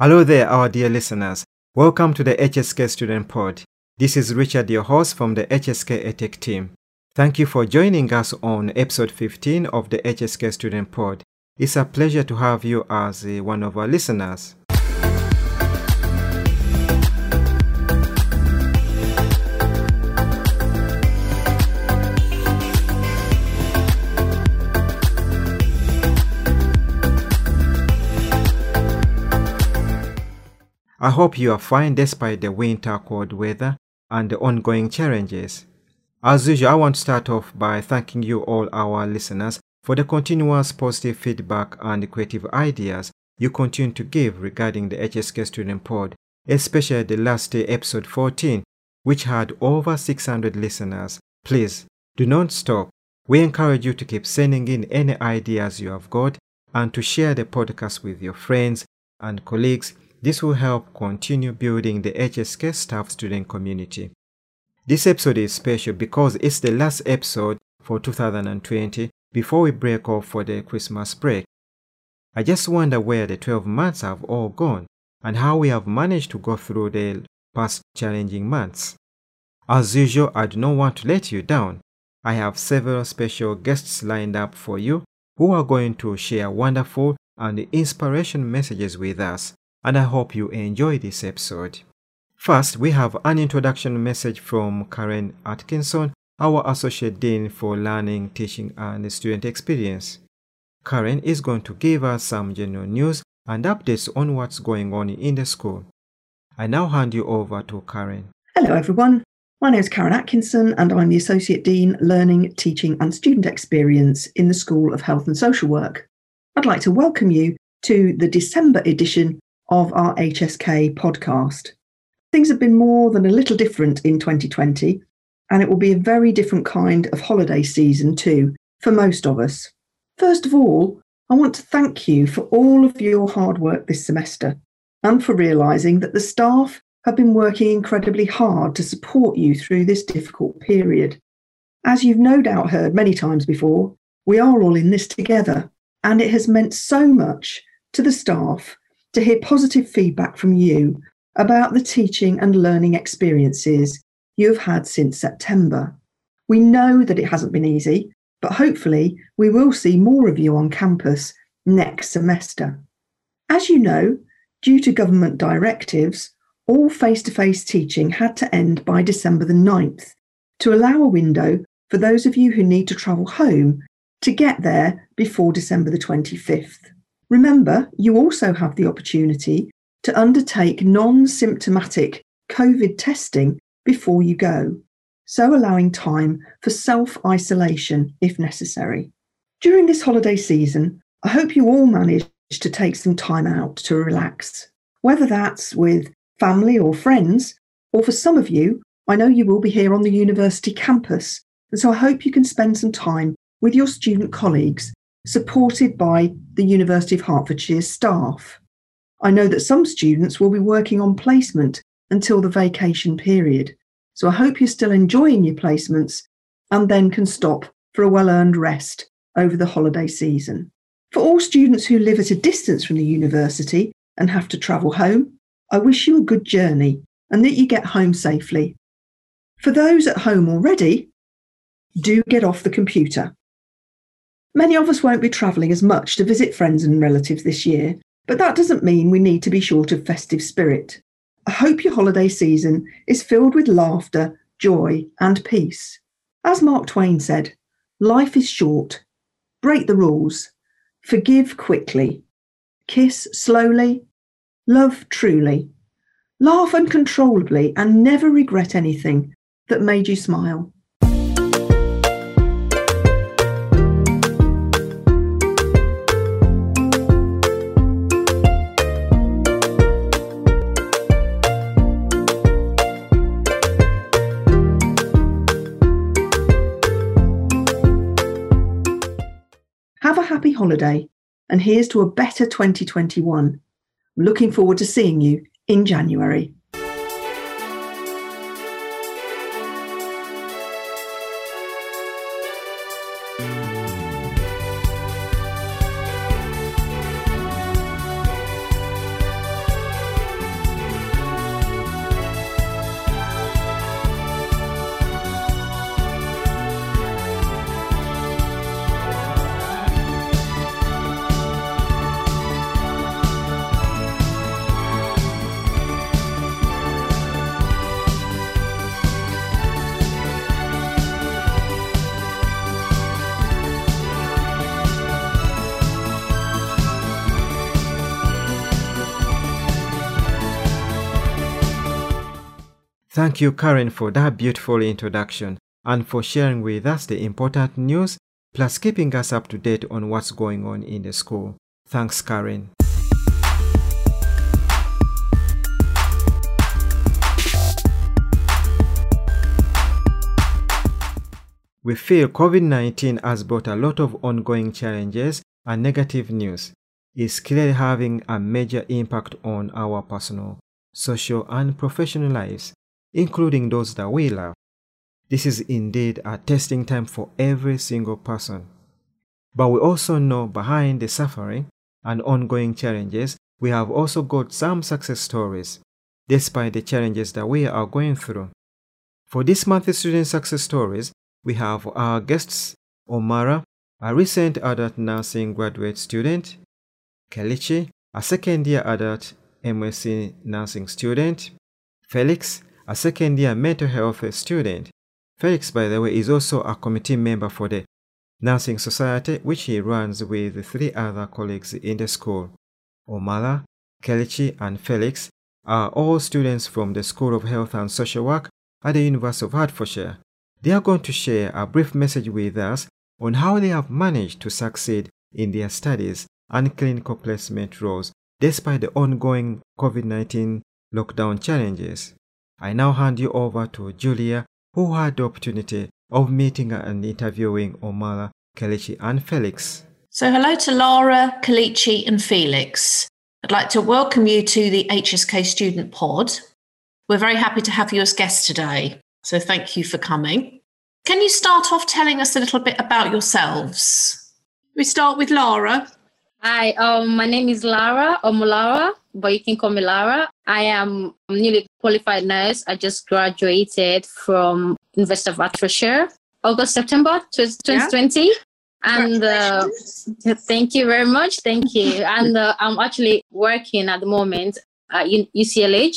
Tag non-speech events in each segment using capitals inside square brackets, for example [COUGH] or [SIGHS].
Hello there, our dear listeners. Welcome to the HSK Student Pod. This is Richard, your host from the HSK EdTech team. Thank you for joining us on episode 15 of the HSK Student Pod. It's a pleasure to have you as uh, one of our listeners. I hope you are fine despite the winter cold weather and the ongoing challenges. As usual, I want to start off by thanking you all our listeners for the continuous positive feedback and creative ideas you continue to give regarding the HSK Student Pod, especially the last day episode 14, which had over 600 listeners. Please do not stop. We encourage you to keep sending in any ideas you have got and to share the podcast with your friends and colleagues this will help continue building the HSK staff student community. This episode is special because it's the last episode for 2020 before we break off for the Christmas break. I just wonder where the 12 months have all gone and how we have managed to go through the past challenging months. As usual, I do not want to let you down. I have several special guests lined up for you who are going to share wonderful and inspiration messages with us and I hope you enjoy this episode. First, we have an introduction message from Karen Atkinson, our Associate Dean for Learning, Teaching and Student Experience. Karen is going to give us some general news and updates on what's going on in the school. I now hand you over to Karen. Hello, everyone. My name is Karen Atkinson, and I'm the Associate Dean, Learning, Teaching and Student Experience in the School of Health and Social Work. I'd like to welcome you to the December edition of our HSK podcast. Things have been more than a little different in 2020, and it will be a very different kind of holiday season too for most of us. First of all, I want to thank you for all of your hard work this semester and for realising that the staff have been working incredibly hard to support you through this difficult period. As you've no doubt heard many times before, we are all in this together, and it has meant so much to the staff to hear positive feedback from you about the teaching and learning experiences you have had since September. We know that it hasn't been easy, but hopefully we will see more of you on campus next semester. As you know, due to government directives, all face to face teaching had to end by December the 9th to allow a window for those of you who need to travel home to get there before December the 25th. Remember, you also have the opportunity to undertake non symptomatic COVID testing before you go, so allowing time for self isolation if necessary. During this holiday season, I hope you all manage to take some time out to relax, whether that's with family or friends, or for some of you, I know you will be here on the university campus, and so I hope you can spend some time with your student colleagues supported by the University of Hertfordshire staff. I know that some students will be working on placement until the vacation period, so I hope you're still enjoying your placements and then can stop for a well earned rest over the holiday season. For all students who live at a distance from the university and have to travel home, I wish you a good journey and that you get home safely. For those at home already, do get off the computer. Many of us won't be travelling as much to visit friends and relatives this year, but that doesn't mean we need to be short of festive spirit. I hope your holiday season is filled with laughter, joy, and peace. As Mark Twain said, life is short. Break the rules. Forgive quickly. Kiss slowly. Love truly. Laugh uncontrollably and never regret anything that made you smile. Holiday, and here's to a better 2021. I'm looking forward to seeing you in January. Thank you, Karen, for that beautiful introduction and for sharing with us the important news, plus keeping us up to date on what's going on in the school. Thanks, Karen. We feel COVID 19 has brought a lot of ongoing challenges and negative news. It's clearly having a major impact on our personal, social, and professional lives, including those that we love. This is indeed a testing time for every single person. But we also know behind the suffering and ongoing challenges, we have also got some success stories, despite the challenges that we are going through. For this month's Student Success Stories, we have our guests Omara, a recent adult nursing graduate student, Kelechi, a second year adult MSc nursing student, Felix, a second year mental health student. Felix, by the way, is also a committee member for the Nursing Society, which he runs with three other colleagues in the school. Omala, Kelechi, and Felix are all students from the School of Health and Social Work at the University of Hertfordshire. They are going to share a brief message with us on how they have managed to succeed in their studies and clinical placement roles despite the ongoing COVID 19 lockdown challenges. I now hand you over to Julia, who had the opportunity of meeting and interviewing Omala, Kelechi, and Felix. So, hello to Lara, Kelechi, and Felix. I'd like to welcome you to the HSK Student Pod. We're very happy to have you as guests today. So thank you for coming. Can you start off telling us a little bit about yourselves? We start with Lara. Hi, um, my name is Lara Omulara, but you can call me Lara. I am a newly qualified nurse. I just graduated from University of Hertfordshire, August, September 2020. Yeah. And uh, thank you very much. Thank you. [LAUGHS] and uh, I'm actually working at the moment at UCLH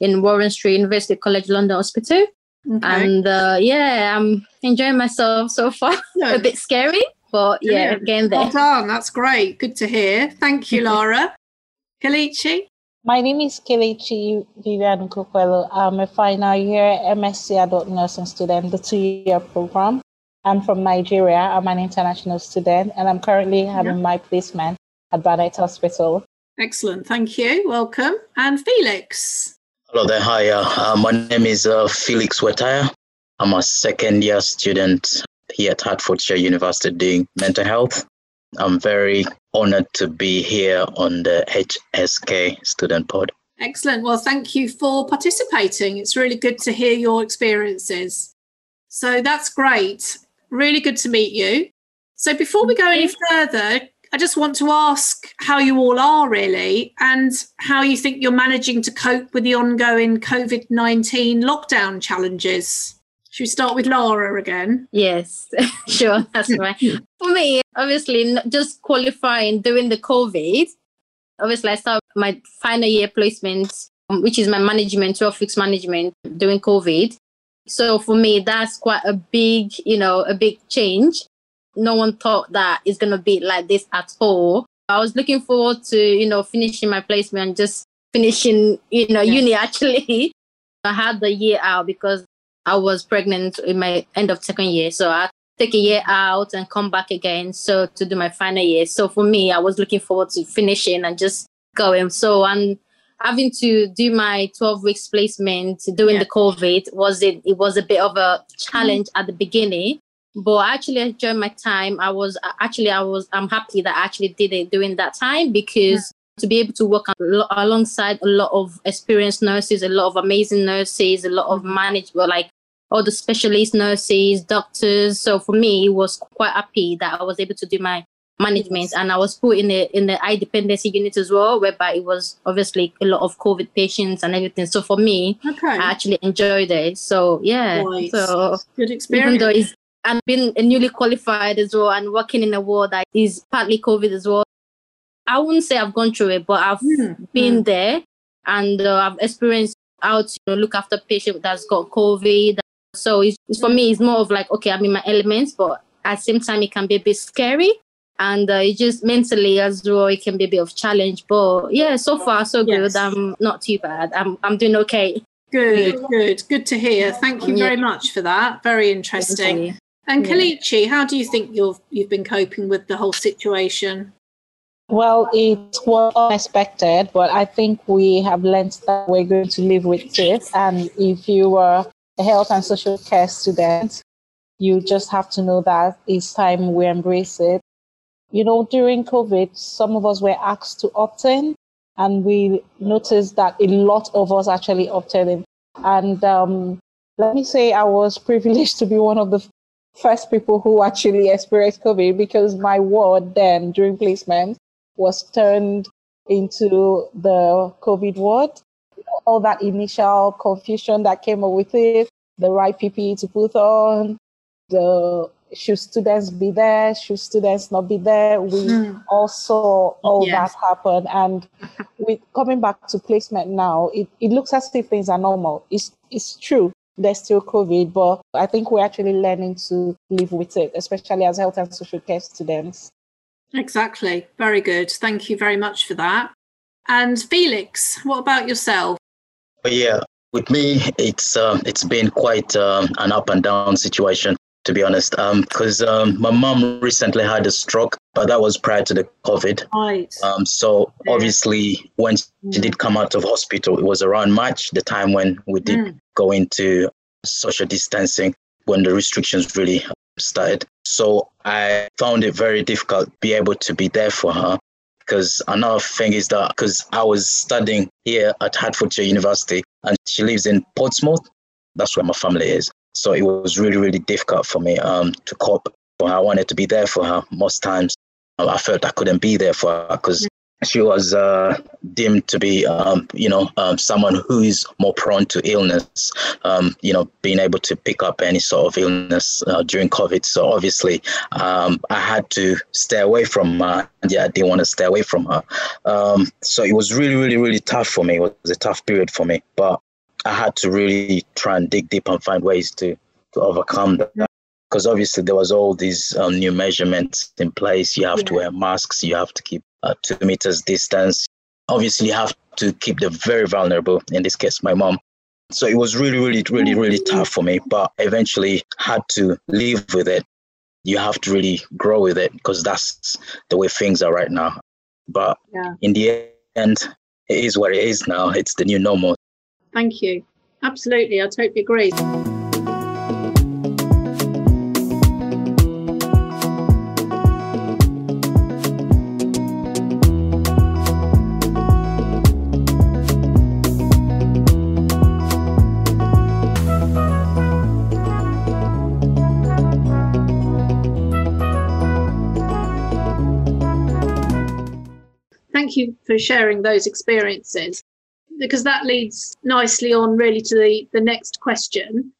in Warren Street University College London Hospital. Okay. And uh, yeah, I'm enjoying myself so far. [LAUGHS] a bit scary, but yeah, again there. Well done. That's great. Good to hear. Thank you, [LAUGHS] Laura. Kelechi? My name is Kelechi Vivian Kukwelo. I'm a final year MSc Adult Nursing student, the two year program. I'm from Nigeria. I'm an international student, and I'm currently having yeah. my placement at Barnet Hospital. Excellent. Thank you. Welcome. And Felix? Hello there. Hi. Uh, uh, my name is uh, Felix Wetaya. I'm a second year student here at Hertfordshire University doing mental health. I'm very honored to be here on the HSK student pod. Excellent. Well, thank you for participating. It's really good to hear your experiences. So that's great. Really good to meet you. So before we go any further, I just want to ask how you all are really and how you think you're managing to cope with the ongoing COVID 19 lockdown challenges. Should we start with Laura again? Yes, [LAUGHS] sure, that's [LAUGHS] right. For me, obviously, just qualifying during the COVID, obviously, I started my final year placement, um, which is my management, 12 weeks management during COVID. So for me, that's quite a big, you know, a big change no one thought that it's going to be like this at all. I was looking forward to, you know, finishing my placement and just finishing, you know, yeah. uni [LAUGHS] actually. I had the year out because I was pregnant in my end of second year. So I take a year out and come back again. So to do my final year. So for me, I was looking forward to finishing and just going. So I'm having to do my 12 weeks placement during yeah. the COVID was it it was a bit of a challenge mm. at the beginning but actually enjoyed my time i was actually i was i'm happy that i actually did it during that time because to be able to work alongside a lot of experienced nurses a lot of amazing nurses a lot of management like all the specialist nurses doctors so for me it was quite happy that i was able to do my management and i was put in the in the high dependency unit as well whereby it was obviously a lot of covid patients and everything so for me okay. i actually enjoyed it so yeah nice. so good experience even though it's and being newly qualified as well and working in a world that is partly COVID as well. I wouldn't say I've gone through it, but I've mm, been mm. there and uh, I've experienced how to you know, look after patient that's got COVID. So it's, it's, for me, it's more of like, okay, I'm in my elements, but at the same time, it can be a bit scary. And uh, it just mentally as well, it can be a bit of challenge. But yeah, so far so good. I'm not too bad. I'm I'm doing okay. Good, good, good to hear. Thank you very much for that. Very interesting. And Kelechi, how do you think you've you've been coping with the whole situation? Well, it was unexpected, but I think we have learned that we're going to live with it. And if you were a health and social care student, you just have to know that it's time we embrace it. You know, during COVID, some of us were asked to opt in, and we noticed that a lot of us actually opted in. And um, let me say, I was [LAUGHS] privileged to be one of the first people who actually experienced COVID because my ward then during placement was turned into the COVID ward. All that initial confusion that came up with it, the right PPE to put on, the should students be there, should students not be there. We mm. also all yes. that happen. And with coming back to placement now, it, it looks as if things are normal. It's it's true. There's still COVID, but I think we're actually learning to live with it, especially as health and social care students. Exactly. Very good. Thank you very much for that. And Felix, what about yourself? Yeah, with me, it's uh, it's been quite uh, an up and down situation to be honest, because um, um, my mom recently had a stroke, but that was prior to the COVID. Right. Um, so yeah. obviously, when she did come out of hospital, it was around March, the time when we did mm. go into social distancing, when the restrictions really started. So I found it very difficult to be able to be there for her. Because another thing is that because I was studying here at Hertfordshire University and she lives in Portsmouth, that's where my family is. So it was really, really difficult for me um, to cope. But I wanted to be there for her most times. I felt I couldn't be there for her because she was uh, deemed to be, um, you know, um, someone who is more prone to illness, um, you know, being able to pick up any sort of illness uh, during COVID. So obviously, um, I had to stay away from her. And yeah, I didn't want to stay away from her. Um, so it was really, really, really tough for me. It was a tough period for me. But I had to really try and dig deep and find ways to to overcome that. Because obviously there was all these um, new measurements in place. You have yeah. to wear masks. You have to keep uh, two meters distance. Obviously, you have to keep the very vulnerable. In this case, my mom. So it was really, really, really, really tough for me. But eventually, had to live with it. You have to really grow with it because that's the way things are right now. But yeah. in the end, it is what it is now. It's the new normal. Thank you. Absolutely, I totally agree. Thank you for sharing those experiences because that leads nicely on really to the, the next question.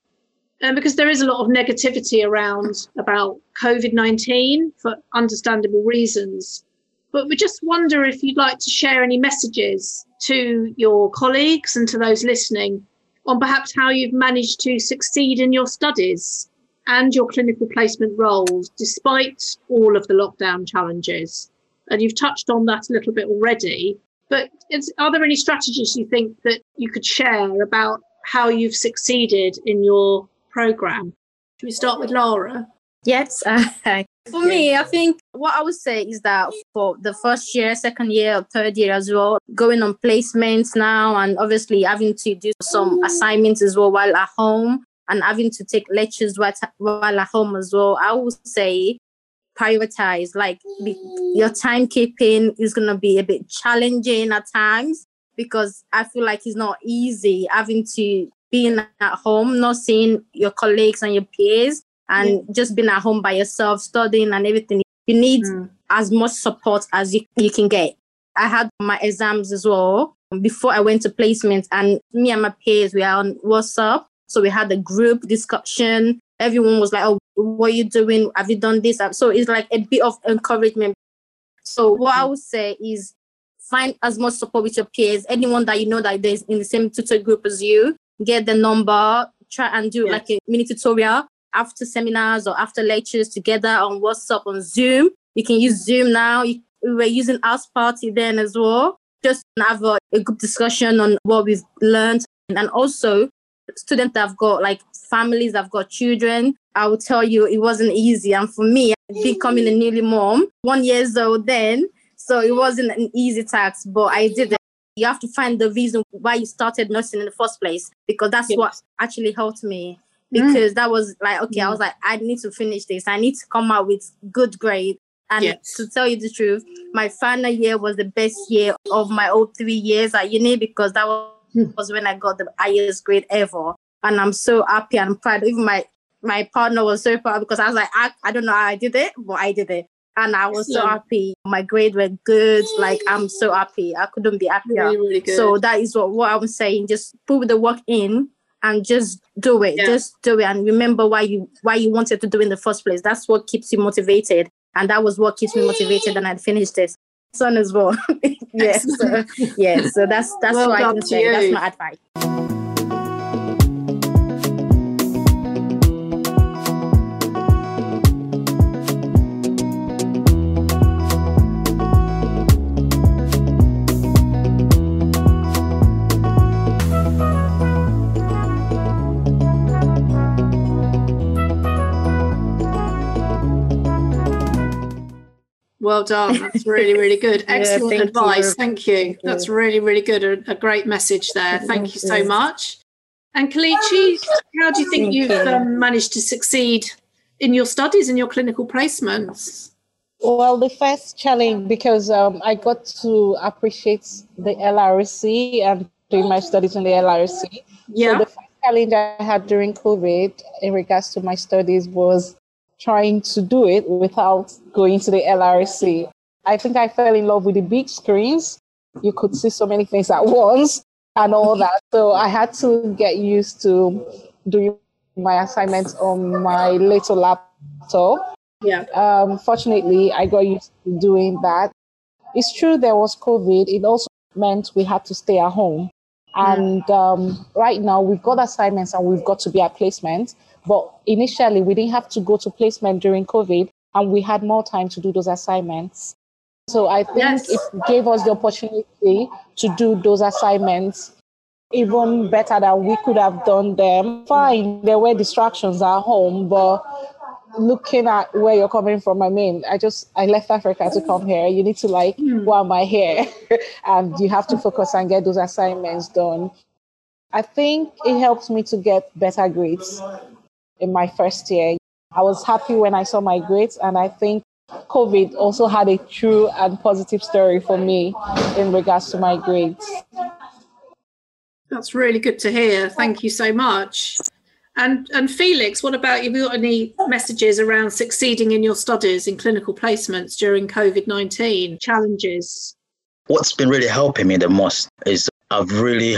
Um, because there is a lot of negativity around about COVID 19 for understandable reasons. But we just wonder if you'd like to share any messages to your colleagues and to those listening on perhaps how you've managed to succeed in your studies and your clinical placement roles despite all of the lockdown challenges. And you've touched on that a little bit already, but are there any strategies you think that you could share about how you've succeeded in your program? Should we start with Laura? Yes. [LAUGHS] Uh, for me, I think what I would say is that for the first year, second year, third year as well, going on placements now and obviously having to do some assignments as well while at home and having to take lectures while, while at home as well, I would say prioritize. Like your timekeeping is going to be a bit challenging at times because I feel like it's not easy having to being at home, not seeing your colleagues and your peers, and just being at home by yourself, studying and everything. You need mm. as much support as you, you can get. I had my exams as well before I went to placement, and me and my peers, we are on WhatsApp. So we had a group discussion. Everyone was like, oh, what are you doing? Have you done this? So it's like a bit of encouragement. So what I would say is find as much support with your peers, anyone that you know that is in the same tutor group as you, get the number, try and do yes. like a mini tutorial after seminars or after lectures together on WhatsApp, on Zoom. You can use Zoom now. We were using Ask Party then as well. Just have a, a good discussion on what we've learned And also, students that have got like families that have got children, I will tell you it wasn't easy. And for me, becoming a newly mom, one years old then, so it wasn't an easy task, but I did it. You have to find the reason why you started nursing in the first place, because that's yes. what actually helped me. Mm. Because mm. that was like, okay, mm. I was like, I need to finish this. I need to come out with good grade. And yes. to tell you the truth, my final year was the best year of my whole three years at uni because that was. Was when I got the highest grade ever. And I'm so happy and proud. Even my my partner was so proud because I was like, I, I don't know how I did it, but I did it. And I was so happy. My grade were good. Like I'm so happy. I couldn't be happier. Really, really so that is what, what I'm saying. Just put the work in and just do it. Yeah. Just do it. And remember why you why you wanted to do in the first place. That's what keeps you motivated. And that was what keeps me motivated and I finished this. Son as well. [LAUGHS] yes. so, yeah. So that's that's well what I can say. You. That's my advice. Well done. That's really, [LAUGHS] really good. Excellent yeah, advice. You. Thank you. That's really, really good. A, a, great message there. Thank you so much. And Kelechi, how do you think Thank you've you. um, managed to succeed in your studies and your clinical placements? Well, the first challenge, because um, I got to appreciate the LRC and doing my studies in the LRC. Yeah. So the first challenge I had during COVID in regards to my studies was trying to do it without going to the LRC. I think I fell in love with the big screens. You could see so many things at [LAUGHS] once and all that. So I had to get used to doing my assignments on my little laptop. Yeah. Um, fortunately, I got used to doing that. It's true there was COVID. It also meant we had to stay at home. And um, right now, we've got assignments and we've got to be at placement. But initially, we didn't have to go to placement during COVID, and we had more time to do those assignments. So I think yes. it gave us the opportunity to do those assignments even better than we could have done them. Fine, there were distractions at home, but looking at where you're coming from, I mean, I just I left Africa to come here. You need to like, mm. why am I here? [LAUGHS] and you have to focus and get those assignments done. I think it helped me to get better grades in my first year. I was happy when I saw my grades, and I think COVID also had a true and positive story for me in regards to my grades. That's really good to hear. Thank you so much. And and Felix, what about you? Have you got any messages around succeeding in your studies in clinical placements during COVID nineteen challenges? What's been really helping me the most is I've really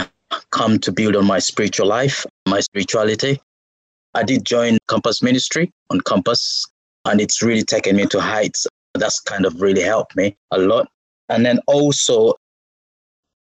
come to build on my spiritual life, my spirituality. I did join Campus Ministry on campus, and it's really taken me to heights. That's kind of really helped me a lot. And then also,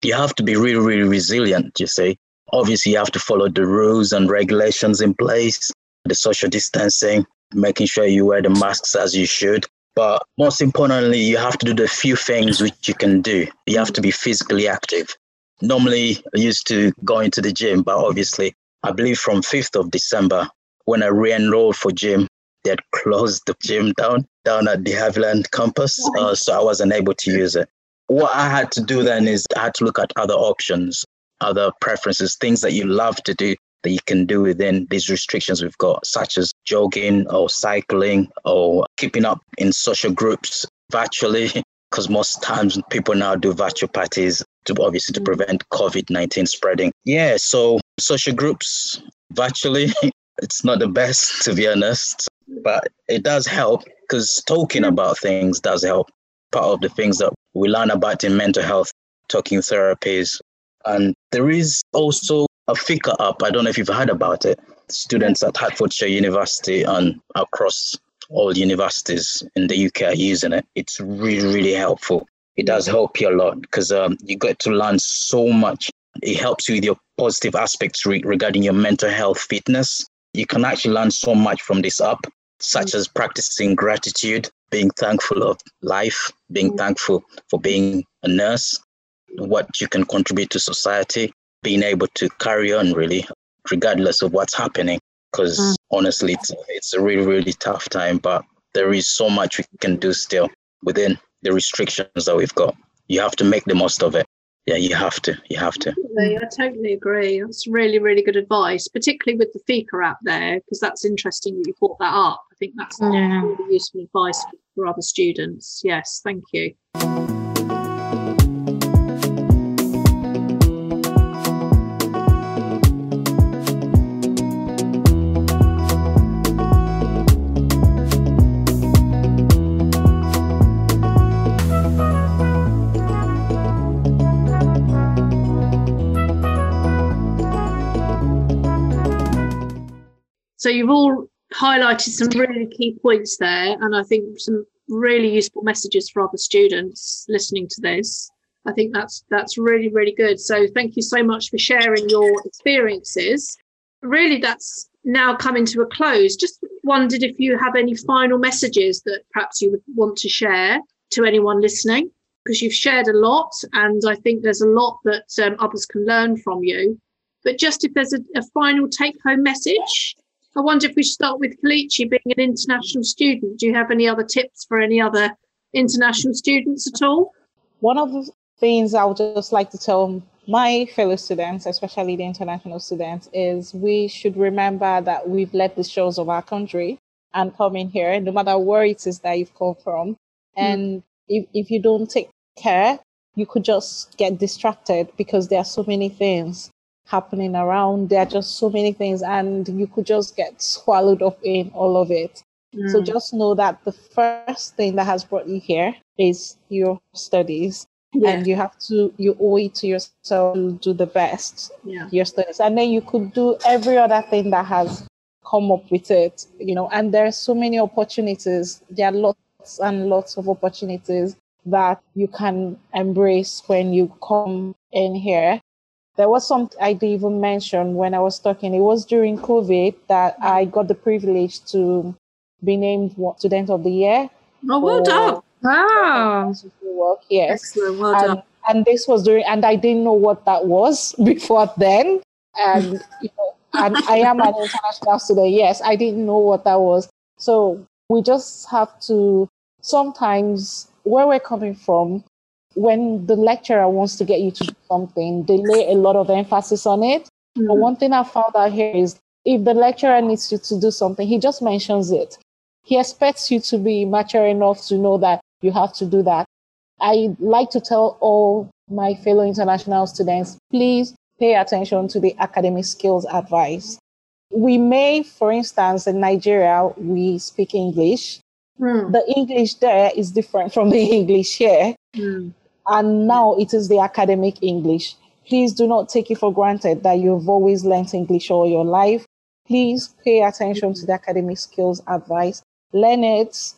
you have to be really, really resilient, you see. Obviously, you have to follow the rules and regulations in place, the social distancing, making sure you wear the masks as you should. But most importantly, you have to do the few things which you can do. You have to be physically active. Normally, I used to go into the gym, but obviously, I believe from 5th of December, when I re-enrolled for gym, they had closed the gym down down at the Havilland campus, uh, so I wasn't able to use it. What I had to do then is I had to look at other options, other preferences, things that you love to do that you can do within these restrictions we've got, such as jogging or cycling or keeping up in social groups virtually, [LAUGHS] because most times people now do virtual parties to obviously to mm. prevent COVID 19 spreading. Yeah, so social groups virtually [LAUGHS] it's not the best to be honest, but it does help because talking about things does help. Part of the things that we learn about in mental health, talking therapies, and there is also a Fika app. I don't know if you've heard about it. Students at Hertfordshire University and across all universities in the UK are using it. It's really, really helpful. It does help you a lot because um, you get to learn so much. It helps you with your positive aspects re- regarding your mental health fitness you can actually learn so much from this app, such as practicing gratitude, being thankful of life, being thankful for being a nurse, what you can contribute to society, being able to carry on really, regardless of what's happening. Because mm. honestly, it's, it's a really, really tough time, but there is so much we can do still within the restrictions that we've got. You have to make the most of it. Yeah, you have to. You have to. I totally agree. That's really, really good advice, particularly with the Fika app there, because that's interesting that you brought that up. I think that's yeah. really useful advice for other students. Yes, thank you. So you've all highlighted some really key points there, and I think some really useful messages for other students listening to this. I think that's that's really really good. So thank you so much for sharing your experiences. Really, that's now coming to a close. Just wondered if you have any final messages that perhaps you would want to share to anyone listening, because you've shared a lot, and I think there's a lot that um, others can learn from you. But just if there's a, a final take-home message I wonder if we start with Kelechi being an international student. Do you have any other tips for any other international students at all? One of the things I would just like to tell my fellow students, especially the international students, is we should remember that we've left the shores of our country and come in here, no matter where it is that you've come from. Hmm. And mm. if, if you don't take care, you could just get distracted because there are so many things happening around. There are just so many things, and you could just get swallowed up in all of it. Mm. So just know that the first thing that has brought you here is your studies. Yeah. And you have to, you owe it to yourself to do the best, yeah. your studies. And then you could do every other thing that has come up with it, you know. And there are so many opportunities. There are lots and lots of opportunities that you can embrace when you come in here. There was something I didn't even mention when I was talking. It was during COVID that I got the privilege to be named Student of the Year. Oh, well done. Wow. Work. Yes. Excellent. Well and, done. And this was during, and I didn't know what that was [LAUGHS] before then. And, you know, and I am an international student. Yes, I didn't know what that was. So we just have to sometimes where we're coming from, when the lecturer wants to get you to do something, they lay a lot of emphasis on it. Mm-hmm. But one thing I found out here is if the lecturer needs you to do something, he just mentions it. He expects you to be mature enough to know that you have to do that. I like to tell all my fellow international students, please pay attention to the academic skills advice. We may, for instance, in Nigeria, we speak English. Mm. The English there is different from the [LAUGHS] English here. Mm. And now it is the academic English. Please do not take it for granted that you've always learned English all your life. Please pay attention to the academic skills advice. Learn it.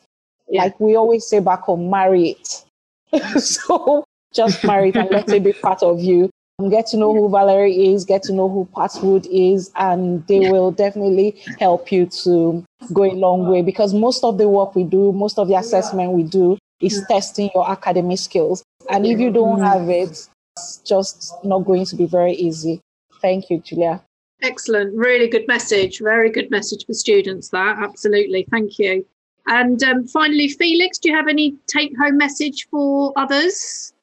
Yeah. Like we always say back home, marry it. [LAUGHS] so just marry it and let it be part of you. Um, get to know who Valerie is, get to know who Patwood is, and they will definitely help you to go a long way because most of the work we do, most of the assessment we do is testing your academic skills. And if you don't have it, it's just not going to be very easy. Thank you, Julia. Excellent. Really good message. Very good message for students, that. Absolutely. Thank you. And um, finally, Felix, do you have any take home message for others?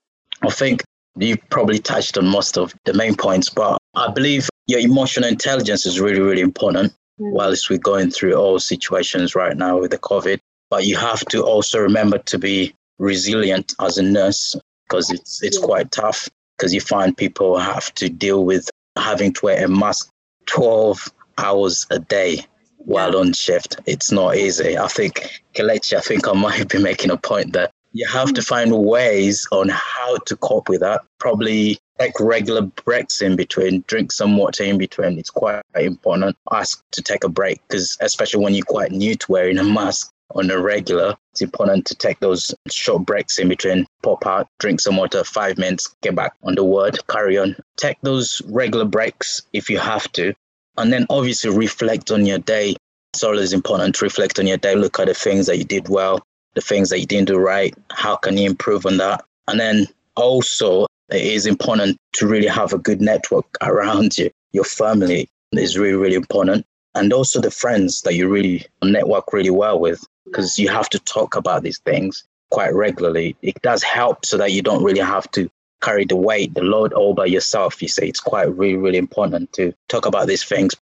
I think you probably touched on most of the main points, but I believe your emotional intelligence is really, really important mm. whilst we're going through all situations right now with the COVID. But you have to also remember to be resilient as a nurse because it's it's yeah. quite tough because you find people have to deal with having to wear a mask 12 hours a day while on shift. It's not easy. I think Kelechi, I think I might be making a point that you have to find ways on how to cope with that. Probably take regular breaks in between, drink some water in between. It's quite important. Ask to take a break because, especially when you're quite new to wearing a mask, on a regular, it's important to take those short breaks in between, pop out, drink some water, five minutes, get back on the word, carry on. Take those regular breaks if you have to. And then obviously reflect on your day. It's always important to reflect on your day, look at the things that you did well, the things that you didn't do right. How can you improve on that? And then also it is important to really have a good network [LAUGHS] around you. Your family is really, really important. And also the friends that you really network really well with, because you have to talk about these things quite regularly. It does help so that you don't really have to carry the weight, the load all by yourself. You say it's quite really, really important to talk about these things.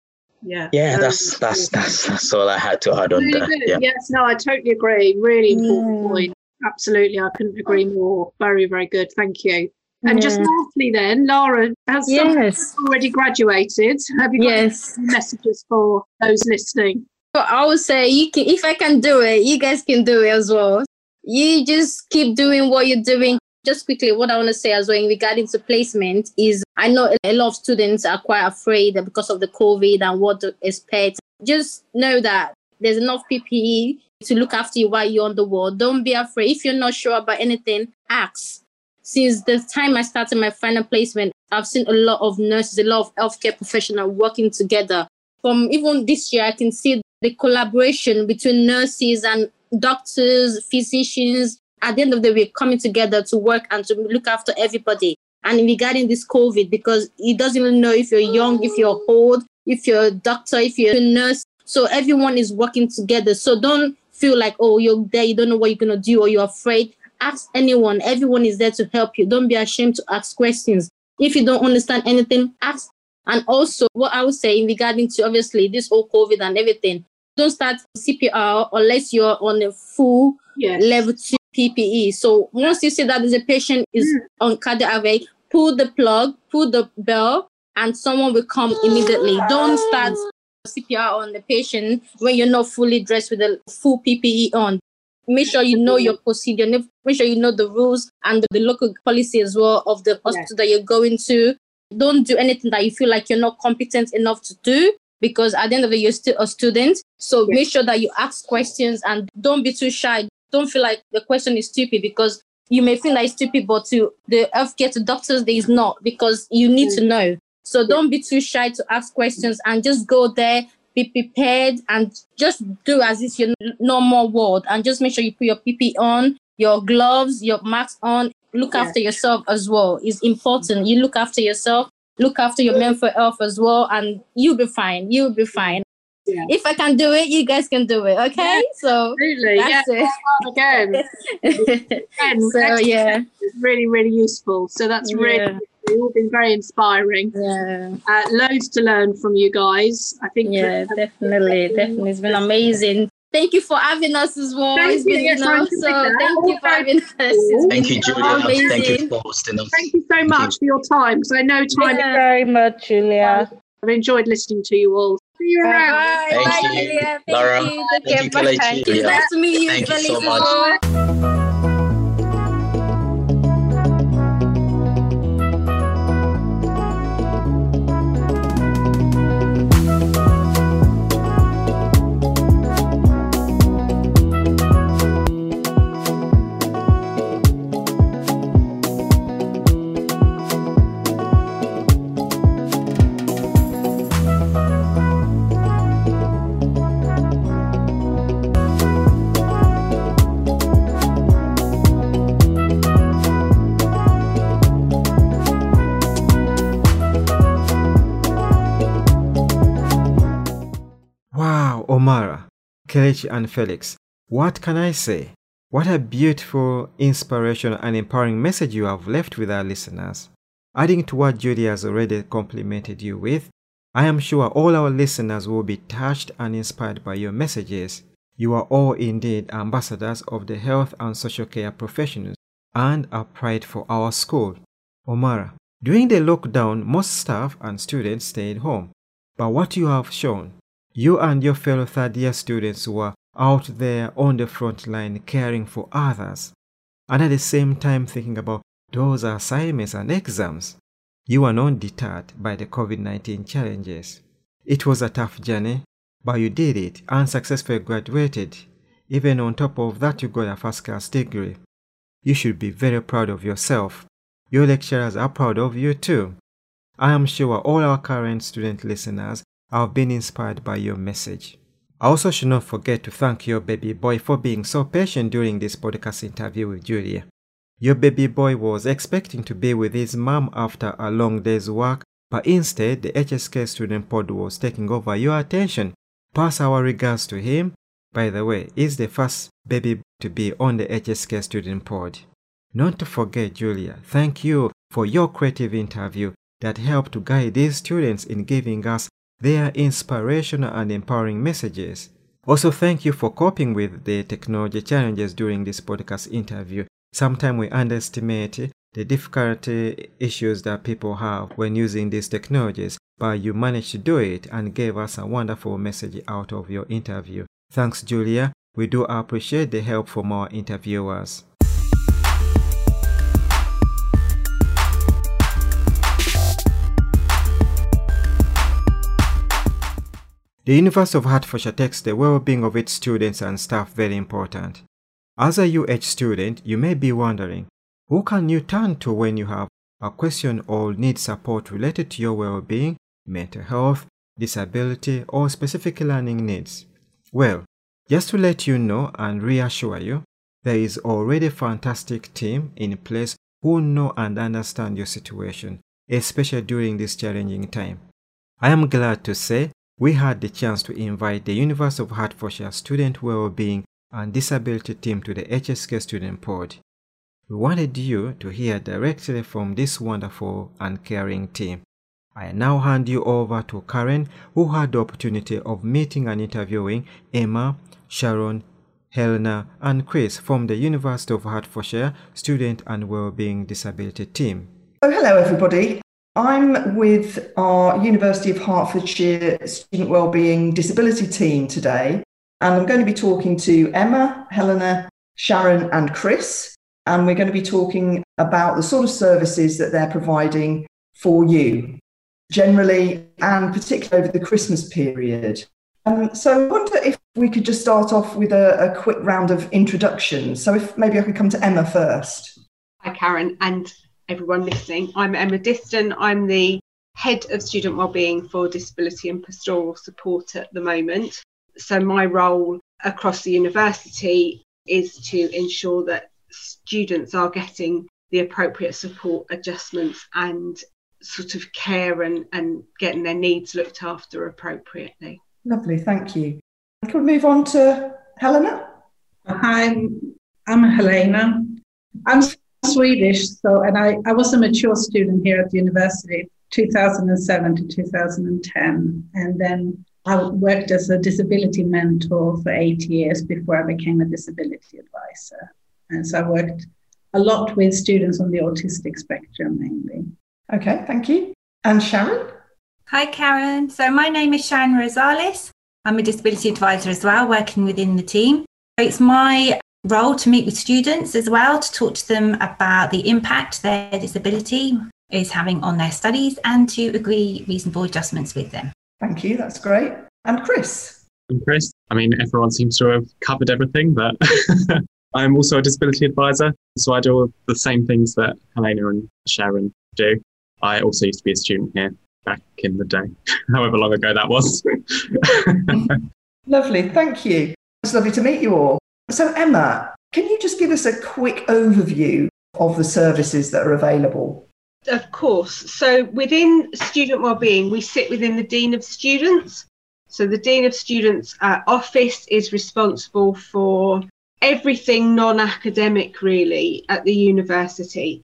Yeah. Yeah, that's that's that's that's all I had to add on Really that. Yeah. Yes, no, I totally agree. Really important Yeah. point. Absolutely, I couldn't agree more. Very, very good. Thank you. And just lastly, then, Laura has Yes. already graduated. Have you got Yes. any messages for those listening? So I would say you can if I can do it, you guys can do it as well. You just keep doing what you're doing. Just quickly, what I want to say as well in regarding to placement is I know a lot of students are quite afraid that because of the COVID and what to expect. Just know that there's enough PPE to look after you while you're on the ward. Don't be afraid. If you're not sure about anything, ask. Since the time I started my final placement, I've seen a lot of nurses, a lot of healthcare professionals working together. From even this year, I can see the collaboration between nurses and doctors, physicians, at the end of the week coming together to work and to look after everybody. And regarding this COVID, because it doesn't even know if you're young, if you're old, if you're a doctor, if you're a nurse. So everyone is working together. So don't feel like, oh, you're there, you don't know what you're going to do, or you're afraid. Ask anyone. Everyone is there to help you. Don't be ashamed to ask questions. If you don't understand anything, ask. And also, what I would say in regarding to obviously this whole COVID and everything, don't start CPR unless you're on a full Yes. level two PPE. So once you see that there's a patient is hmm. on cardiac arrest, pull the plug, pull the bell, and someone will come immediately. Don't start CPR on the patient when you're not fully dressed with a full PPE on. Make sure you know your procedure. Make sure you know the rules and the, the local policy as well of the hospital that you're going to. Don't do anything that you feel like you're not competent enough to do because at the end of the day, you're still a student. So make sure that you ask questions and don't be too shy. Don't feel like the question is stupid because you may feel like it's stupid, but to the healthcare to doctors, there is not because you need mm. to know. So don't be too shy to ask questions and just go there, be prepared, and just do as if you're normal world. And just make sure you put your PP on, your gloves, your mask on. Look Yeah. after yourself as well. It's important. You look after yourself, look after your mental health as well, and you'll be fine. You'll be fine. Yeah. If I can do it, you guys can do it. Okay, so Absolutely. Yeah. that's Again, it. [LAUGHS] again so excellent. yeah, It's really, really useful. So that's really, Yeah. you've all been very inspiring. yeah. Uh, loads to learn from you guys. I think. Yeah, definitely, definitely. It's been amazing. Thank you for having us as well. Thank it's you. been, Yes, you know, so take thank you for having us. It's Thank you, Julia. amazing. Thank you for hosting us. Thank you so much for your time because I know time. Thank you very much, Julia. I've enjoyed listening to you all. See you around. Bye, Thank bye, you, Julia. Thank Laura. you. Thank you, care. Kelechi. Bye. It's nice to meet you, Thank you so much. And Felix. What can I say? What a beautiful, inspirational, and empowering message you have left with our listeners. Adding to what Judy has already complimented you with, I am sure all our listeners will be touched and inspired by your messages. You are all indeed ambassadors of the health and social care professionals and a pride for our school. Omara, during the lockdown, most staff and students stayed home. But what you have shown, you and your fellow third year students were out there on the front line caring for others, and at the same time thinking about those assignments and exams. You were not deterred by the COVID 19 challenges. It was a tough journey, but you did it and successfully graduated. Even on top of that, you got a first class degree. You should be very proud of yourself. Your lecturers are proud of you too. I am sure all our current student listeners have been inspired by your message. I also should not forget to thank your baby boy for being so patient during this podcast interview with Julia. Your baby boy was expecting to be with his mom after a long day's work, but instead the HSK student pod was taking over your attention. Pass our regards to him. By the way, he's the first baby to be on the HSK student pod. Not to forget, Julia, thank you for your creative interview that helped to guide these students in giving us their inspirational and empowering messages. Also, thank you for coping with the technology challenges during this podcast interview. Sometimes we underestimate the difficult issues that people have when using these technologies, but you managed to do it and gave us a wonderful message out of your interview. Thanks, Julia. We do appreciate the help from our interviewers. The University of Hertfordshire takes the well-being of its students and staff very important. As a UH student, you may be wondering, who can you turn to when you have a question or need support related to your well-being, mental health, disability, or specific learning needs? Well, just to let you know and reassure you, there is already a fantastic team in place who know and understand your situation, especially during this challenging time. I am glad to say we had the chance to invite the University of Hertfordshire Student Wellbeing and Disability team to the HSK Student Pod. We wanted you to hear directly from this wonderful and caring team. I now hand you over to Karen, who had the opportunity of meeting and interviewing Emma, Sharon, Helena, and Chris from the University of Hertfordshire Student and Wellbeing Disability team. Oh, hello, everybody. I'm with our University of Hertfordshire Student Wellbeing Disability team today, and I'm going to be talking to Emma, Helena, Sharon, and Chris. And we're going to be talking about the sort of services that they're providing for you generally, and particularly over the Christmas period. Um, so I wonder if we could just start off with a, a quick round of introductions. So if maybe I could come to Emma first. Hi, Karen. And everyone listening. I'm Emma Diston. I'm the Head of Student Wellbeing for Disability and Pastoral Support at the moment. So, my role across the university is to ensure that students are getting the appropriate support adjustments and sort of care and, and getting their needs looked after appropriately. Lovely, thank you. Can we move on to Helena? Hi, I'm Helena. I'm Swedish, so and I, I was a mature student here at the university, 2007 to 2010, and then I worked as a disability mentor for eight years before I became a disability advisor. And so I worked a lot with students on the autistic spectrum mainly. Okay, thank you. And Sharon? Hi, Karen. So my name is Sharon Rosales. I'm a disability advisor as well, working within the team. It's my role to meet with students as well to talk to them about the impact their disability is having on their studies and to agree reasonable adjustments with them. Thank you, that's great. And Chris? I'm Chris. I mean, everyone seems to have covered everything, but [LAUGHS] I'm also a disability advisor. So I do all the same things that Helena and Sharon do. I also used to be a student here back in the day, [LAUGHS] however long ago that was. [LAUGHS] lovely, thank you. It's lovely to meet you all. So, Emma, can you just give us a quick overview of the services that are available? Of course. So, within student wellbeing, we sit within the Dean of Students. So, the Dean of Students uh, office is responsible for everything non academic, really, at the university.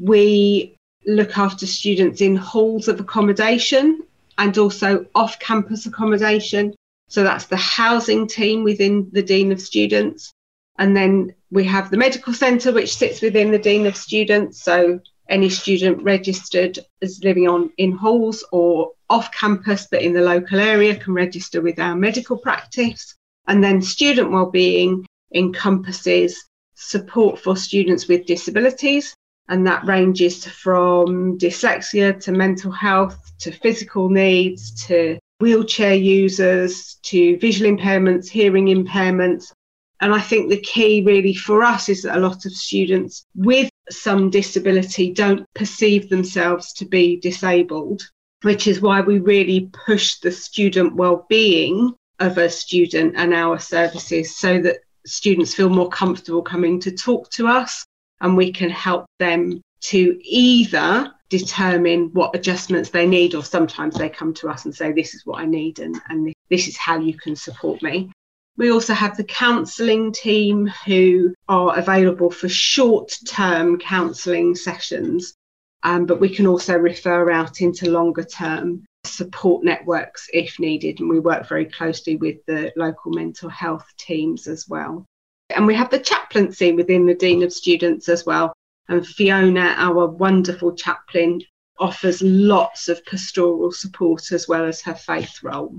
We look after students in halls of accommodation and also off campus accommodation. So that's the housing team within the Dean of Students. And then we have the medical centre, which sits within the Dean of Students. So any student registered as living on in halls or off campus, but in the local area, can register with our medical practice. And then student wellbeing encompasses support for students with disabilities. And that ranges from dyslexia to mental health to physical needs to wheelchair users to visual impairments, hearing impairments. And I think the key really for us is that a lot of students with some disability don't perceive themselves to be disabled, which is why we really push the student well-being of a student and our services so that students feel more comfortable coming to talk to us and we can help them to either determine what adjustments they need, or sometimes they come to us and say, This is what I need, and, and this is how you can support me. We also have the counselling team who are available for short term counselling sessions, um, but we can also refer out into longer term support networks if needed. And we work very closely with the local mental health teams as well. And we have the chaplaincy within the Dean of Students as well. And Fiona, our wonderful chaplain, offers lots of pastoral support as well as her faith role.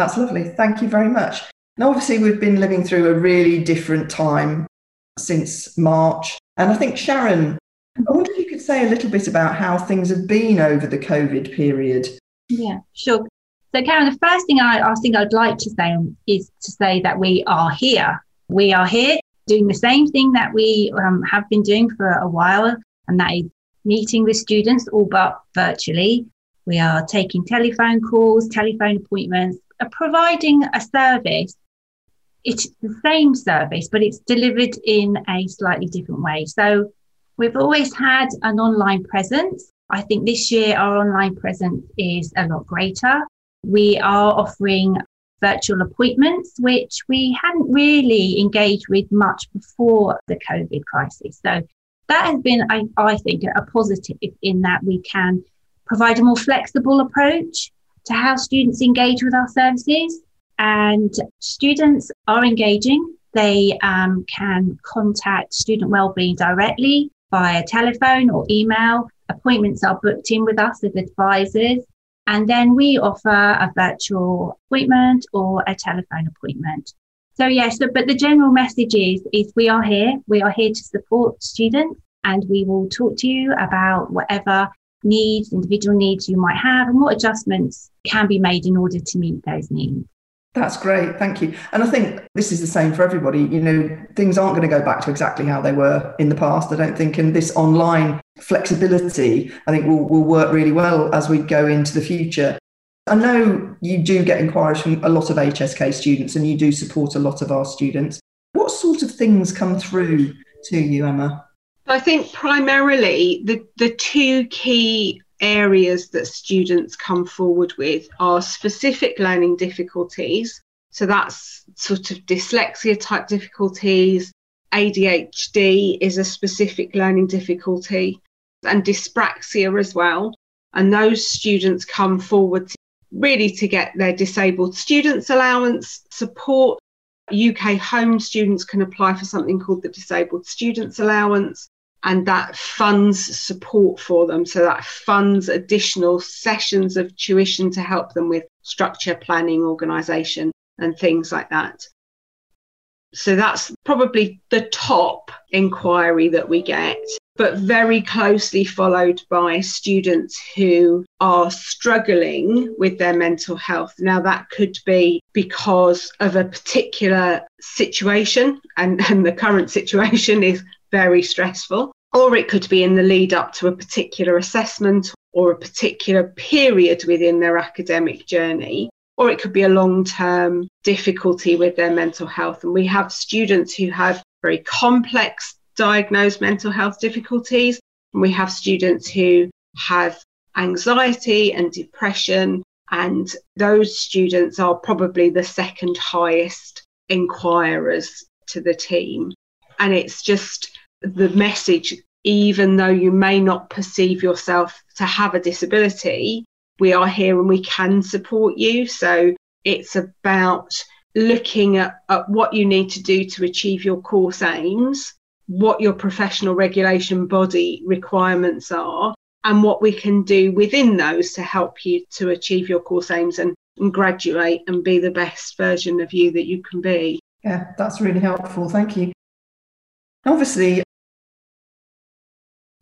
That's lovely. Thank you very much. Now, obviously, we've been living through a really different time since March. And I think, Sharon, I wonder if you could say a little bit about how things have been over the COVID period. Yeah, sure. So, Karen, the first thing I, I think I'd like to say is to say that we are here. We are here doing the same thing that we um, have been doing for a while, and that is meeting with students, all but virtually. We are taking telephone calls, telephone appointments, Uh, providing a service. It's the same service, but it's delivered in a slightly different way. So we've always had an online presence. I think this year our online presence is a lot greater. We are offering virtual appointments, which we hadn't really engaged with much before the COVID crisis. So that has been, I, I think, a positive in that we can provide a more flexible approach to how students engage with our services. And students are engaging. They um, can contact student wellbeing directly via telephone or email. Appointments are booked in with us as advisors. And then we offer a virtual appointment or a telephone appointment. So yes, yeah, so, but the general message is, is we are here. We are here to support students and we will talk to you about whatever needs, individual needs you might have, and what adjustments can be made in order to meet those needs. That's great, thank you. And I think this is the same for everybody. You know, things aren't going to go back to exactly how they were in the past, I don't think. And this online flexibility, I think, will, will work really well as we go into the future. I know you do get inquiries from a lot of HSK students and you do support a lot of our students. What sort of things come through to you, Emma? I think primarily the, the two key areas that students come forward with are specific learning difficulties. So that's sort of dyslexia type difficulties. ADHD is a specific learning difficulty and dyspraxia as well. And those students come forward to, really to get their disabled students allowance support. UK home students can apply for something called the disabled students allowance and that funds support for them. So that funds additional sessions of tuition to help them with structure, planning, organisation, and things like that. So that's probably the top inquiry that we get, but very closely followed by students who are struggling with their mental health. Now, that could be because of a particular situation, and, and the current situation is very stressful, or it could be in the lead up to a particular assessment or a particular period within their academic journey, or it could be a long term difficulty with their mental health. And we have students who have very complex diagnosed mental health difficulties, and we have students who have anxiety and depression. And those students are probably the second highest inquirers to the team. And it's just the message, even though you may not perceive yourself to have a disability, we are here and we can support you. So it's about looking at, at what you need to do to achieve your course aims, what your professional regulation body requirements are, and what we can do within those to help you to achieve your course aims and, and graduate and be the best version of you that you can be. Yeah, that's really helpful. Thank you. Obviously,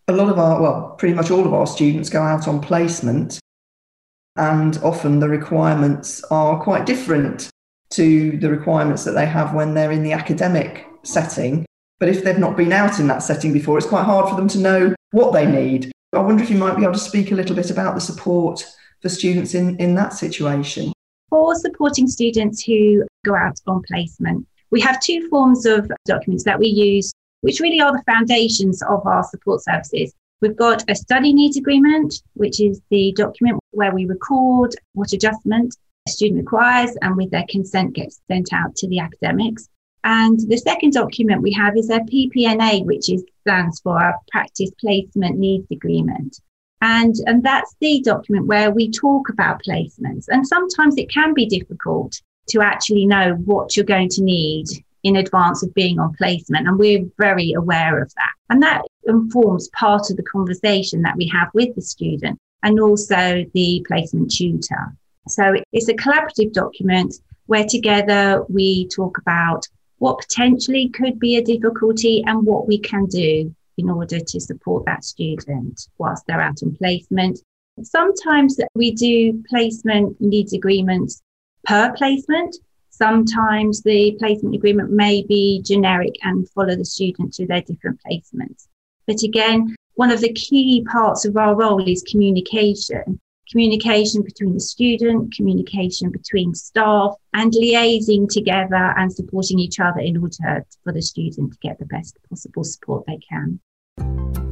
a lot of our, well, pretty much all of our students go out on placement, and often the requirements are quite different to the requirements that they have when they're in the academic setting. But if they've not been out in that setting before, it's quite hard for them to know what they need. I wonder if you might be able to speak a little bit about the support for students in, in that situation. For supporting students who go out on placement, we have two forms of documents that we use, which really are the foundations of our support services. We've got a study needs agreement, which is the document where we record what adjustment a student requires and with their consent gets sent out to the academics. And the second document we have is a PPNA, which is, stands for our Practice Placement Needs Agreement. And, and that's the document where we talk about placements. And sometimes it can be difficult to actually know what you're going to need in advance of being on placement. And we're very aware of that. And that informs part of the conversation that we have with the student and also the placement tutor. So it's a collaborative document where together we talk about what potentially could be a difficulty and what we can do in order to support that student whilst they're out on placement. Sometimes we do placement needs agreements per placement. Sometimes the placement agreement may be generic and follow the student to their different placements. But again, one of the key parts of our role is communication communication between the student, communication between staff, and liaising together and supporting each other in order for the student to get the best possible support they can.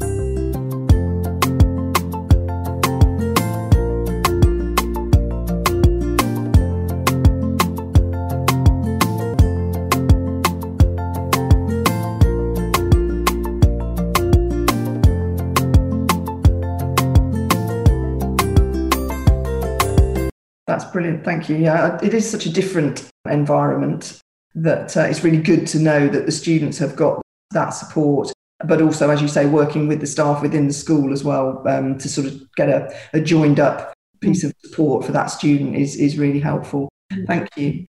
That's brilliant. Thank you. Yeah, it is such a different environment that uh, it's really good to know that the students have got that support, but also, as you say, working with the staff within the school as well um, to sort of get a, a joined up piece of support for that student is, is really helpful. Thank you.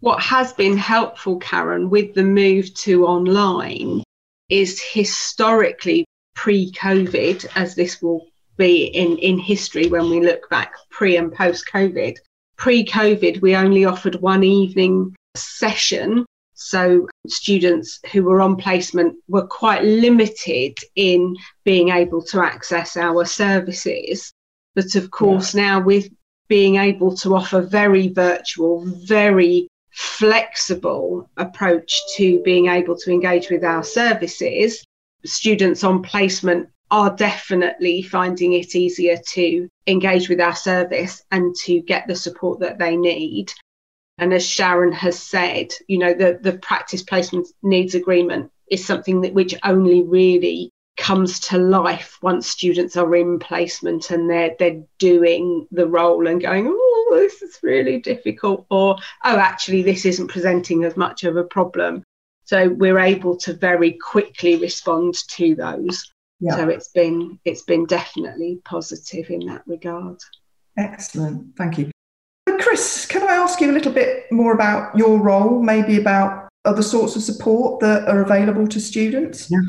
What has been helpful, Karen, with the move to online is historically pre COVID, as this will be in, in history when we look back pre and post COVID. Pre COVID, we only offered one evening session. So students who were on placement were quite limited in being able to access our services. But of course, yeah. now with being able to offer very virtual, very flexible approach to being able to engage with our services, students on placement are definitely finding it easier to engage with our service and to get the support that they need. And as Sharon has said, you know, the, the practice placement needs agreement is something that which only really comes to life once students are in placement and they're they're doing the role and going, oh, this is really difficult, or oh, actually, this isn't presenting as much of a problem. So we're able to very quickly respond to those. Yeah. So it's been it's been definitely positive in that regard. Excellent, thank you. Chris, can I ask you a little bit more about your role, maybe about other sorts of support that are available to students? Yeah.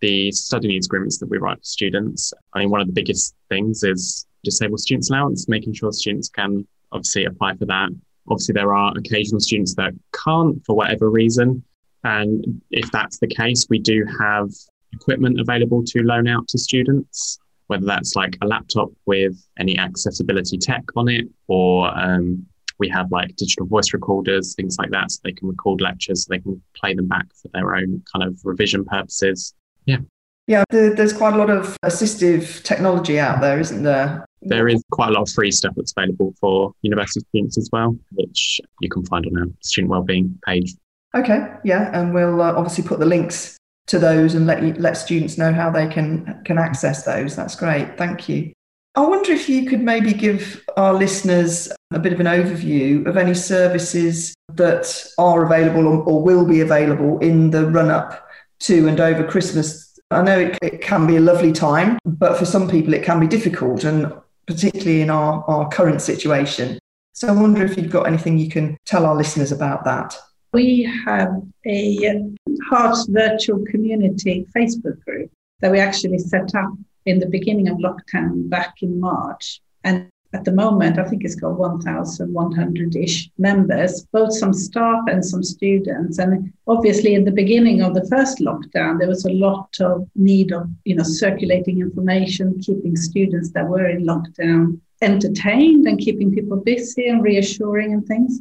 The study needs agreements that we write for students. I mean, one of the biggest things is disabled students allowance, making sure students can obviously apply for that. Obviously, there are occasional students that can't for whatever reason. And if that's the case, we do have equipment available to loan out to students, whether that's like a laptop with any accessibility tech on it, or um, we have like digital voice recorders, things like that, so they can record lectures, so they can play them back for their own kind of revision purposes. Yeah. Yeah, there's quite a lot of assistive technology out there, isn't there? There is quite a lot of free stuff that's available for university students as well, which you can find on our student wellbeing page. Okay, yeah, and we'll uh, obviously put the links to those and let you, let students know how they can can access those. That's great. Thank you. I wonder if you could maybe give our listeners a bit of an overview of any services that are available or, will be available in the run up to and over Christmas. I know it, it, can be a lovely time, but for some people it can be difficult, and particularly in our, our current situation. So I wonder if you've got anything you can tell our listeners about that. We have a Herts Virtual Community Facebook group that we actually set up in the beginning of lockdown back in March. And at the moment, I think it's got 1,100 ish members, both some staff and some students. And obviously, in the beginning of the first lockdown, there was a lot of need of you know circulating information, keeping students that were in lockdown entertained and keeping people busy and reassuring and things.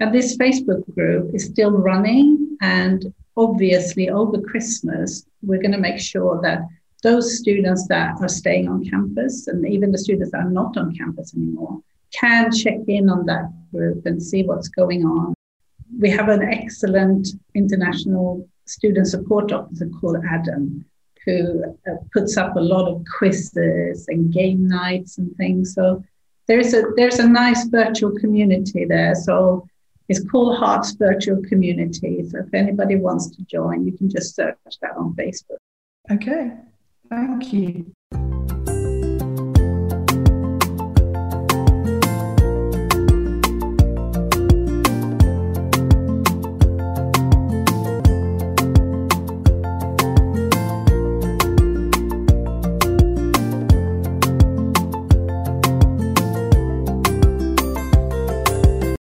And this Facebook group is still running. And obviously, over Christmas, we're going to make sure that those students that are staying on campus and even the students that are not on campus anymore can check in on that group and see what's going on. We have an excellent international student support officer called Adam who uh, puts up a lot of quizzes and game nights and things. So there's a there's a nice virtual community there. So it's called Herts Virtual Community. So if anybody wants to join, you can just search that on Facebook. Okay. Thank you.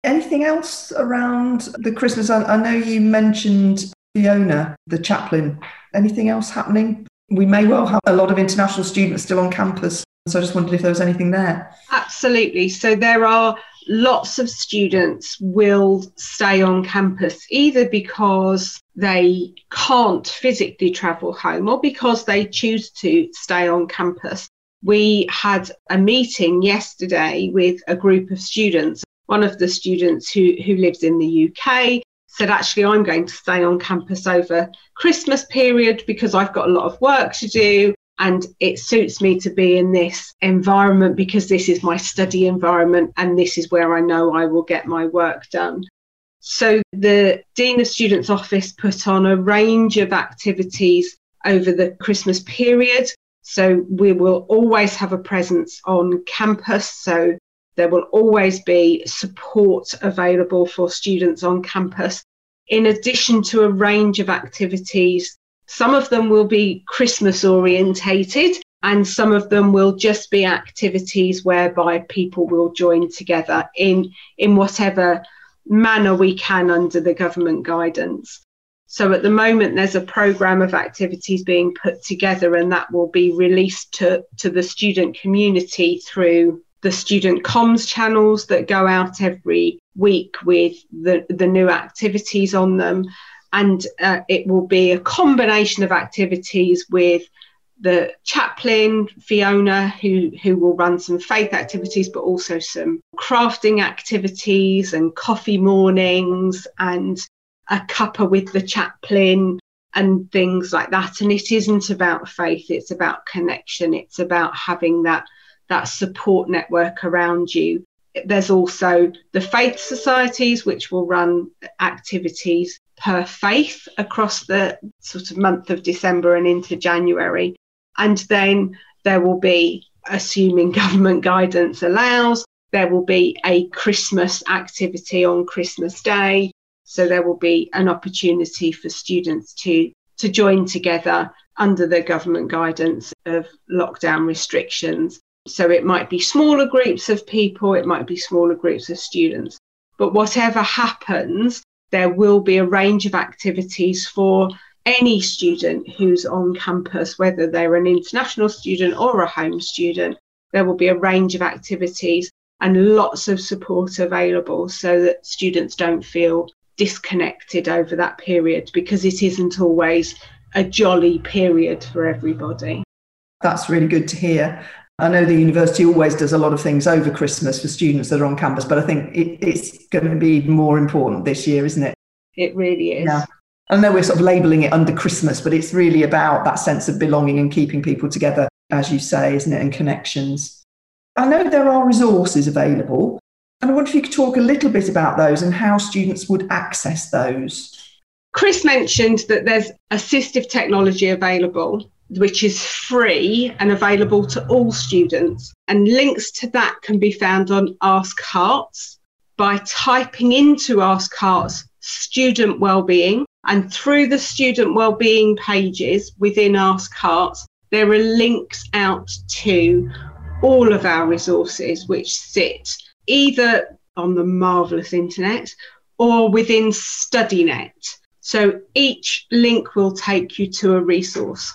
Anything else around the Christmas? I, I know you mentioned Fiona, the chaplain. Anything else happening we may well have a lot of international students still on campus. So I just wondered if there was anything there. Absolutely. So there are lots of students will stay on campus either because they can't physically travel home or because they choose to stay on campus. We had a meeting yesterday with a group of students. One of the students who, who lives in the UK said, actually, I'm going to stay on campus over Christmas period because I've got a lot of work to do. And it suits me to be in this environment because this is my study environment and this is where I know I will get my work done. So, the Dean of Students office put on a range of activities over the Christmas period. So, we will always have a presence on campus. So, there will always be support available for students on campus, in addition to a range of activities. Some of them will be Christmas orientated, and some of them will just be activities whereby people will join together in, in whatever manner we can under the government guidance. So at the moment, there's a programme of activities being put together, and that will be released to, to the student community through the student comms channels that go out every week with the, the new activities on them. And uh, it will be a combination of activities with the chaplain, Fiona, who, who will run some faith activities, but also some crafting activities and coffee mornings and a cuppa with the chaplain and things like that. And it isn't about faith, it's about connection, it's about having that that support network around you. There's also the faith societies, which will run activities per faith across the sort of month of December and into January. And then there will be, assuming [LAUGHS] government guidance allows, there will be a Christmas activity on Christmas Day. So there will be an opportunity for students to, to join together under the government guidance of lockdown restrictions so it might be smaller groups of people, it might be smaller groups of students. But whatever happens, there will be a range of activities for any student who's on campus, whether they're an international student or a home student. There will be a range of activities and lots of support available so that students don't feel disconnected over that period because it isn't always a jolly period for everybody. That's really good to hear. I know the university always does a lot of things over Christmas for students that are on campus, but I think it, it's going to be more important this year, isn't it? It really is. Yeah. I know we're sort of labeling it under Christmas, but it's really about that sense of belonging and keeping people together, as you say, isn't it? And connections. I know there are resources available, and I wonder if you could talk a little bit about those and how students would access those. Chris mentioned that there's assistive technology available which is free and available to all students. And links to that can be found on Ask Herts by typing into Ask Herts student wellbeing. And through the student wellbeing pages within Ask Herts, there are links out to all of our resources, which sit either on the marvellous internet or within StudyNet. So each link will take you to a resource.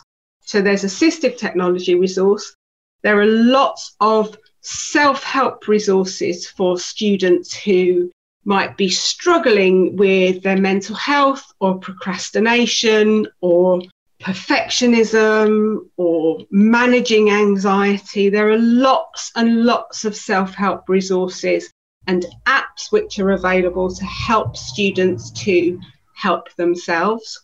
So there's assistive technology resource. There are lots of self help resources for students who might be struggling with their mental health or procrastination or perfectionism or managing anxiety. There are lots and lots of self help resources and apps which are available to help students to help themselves.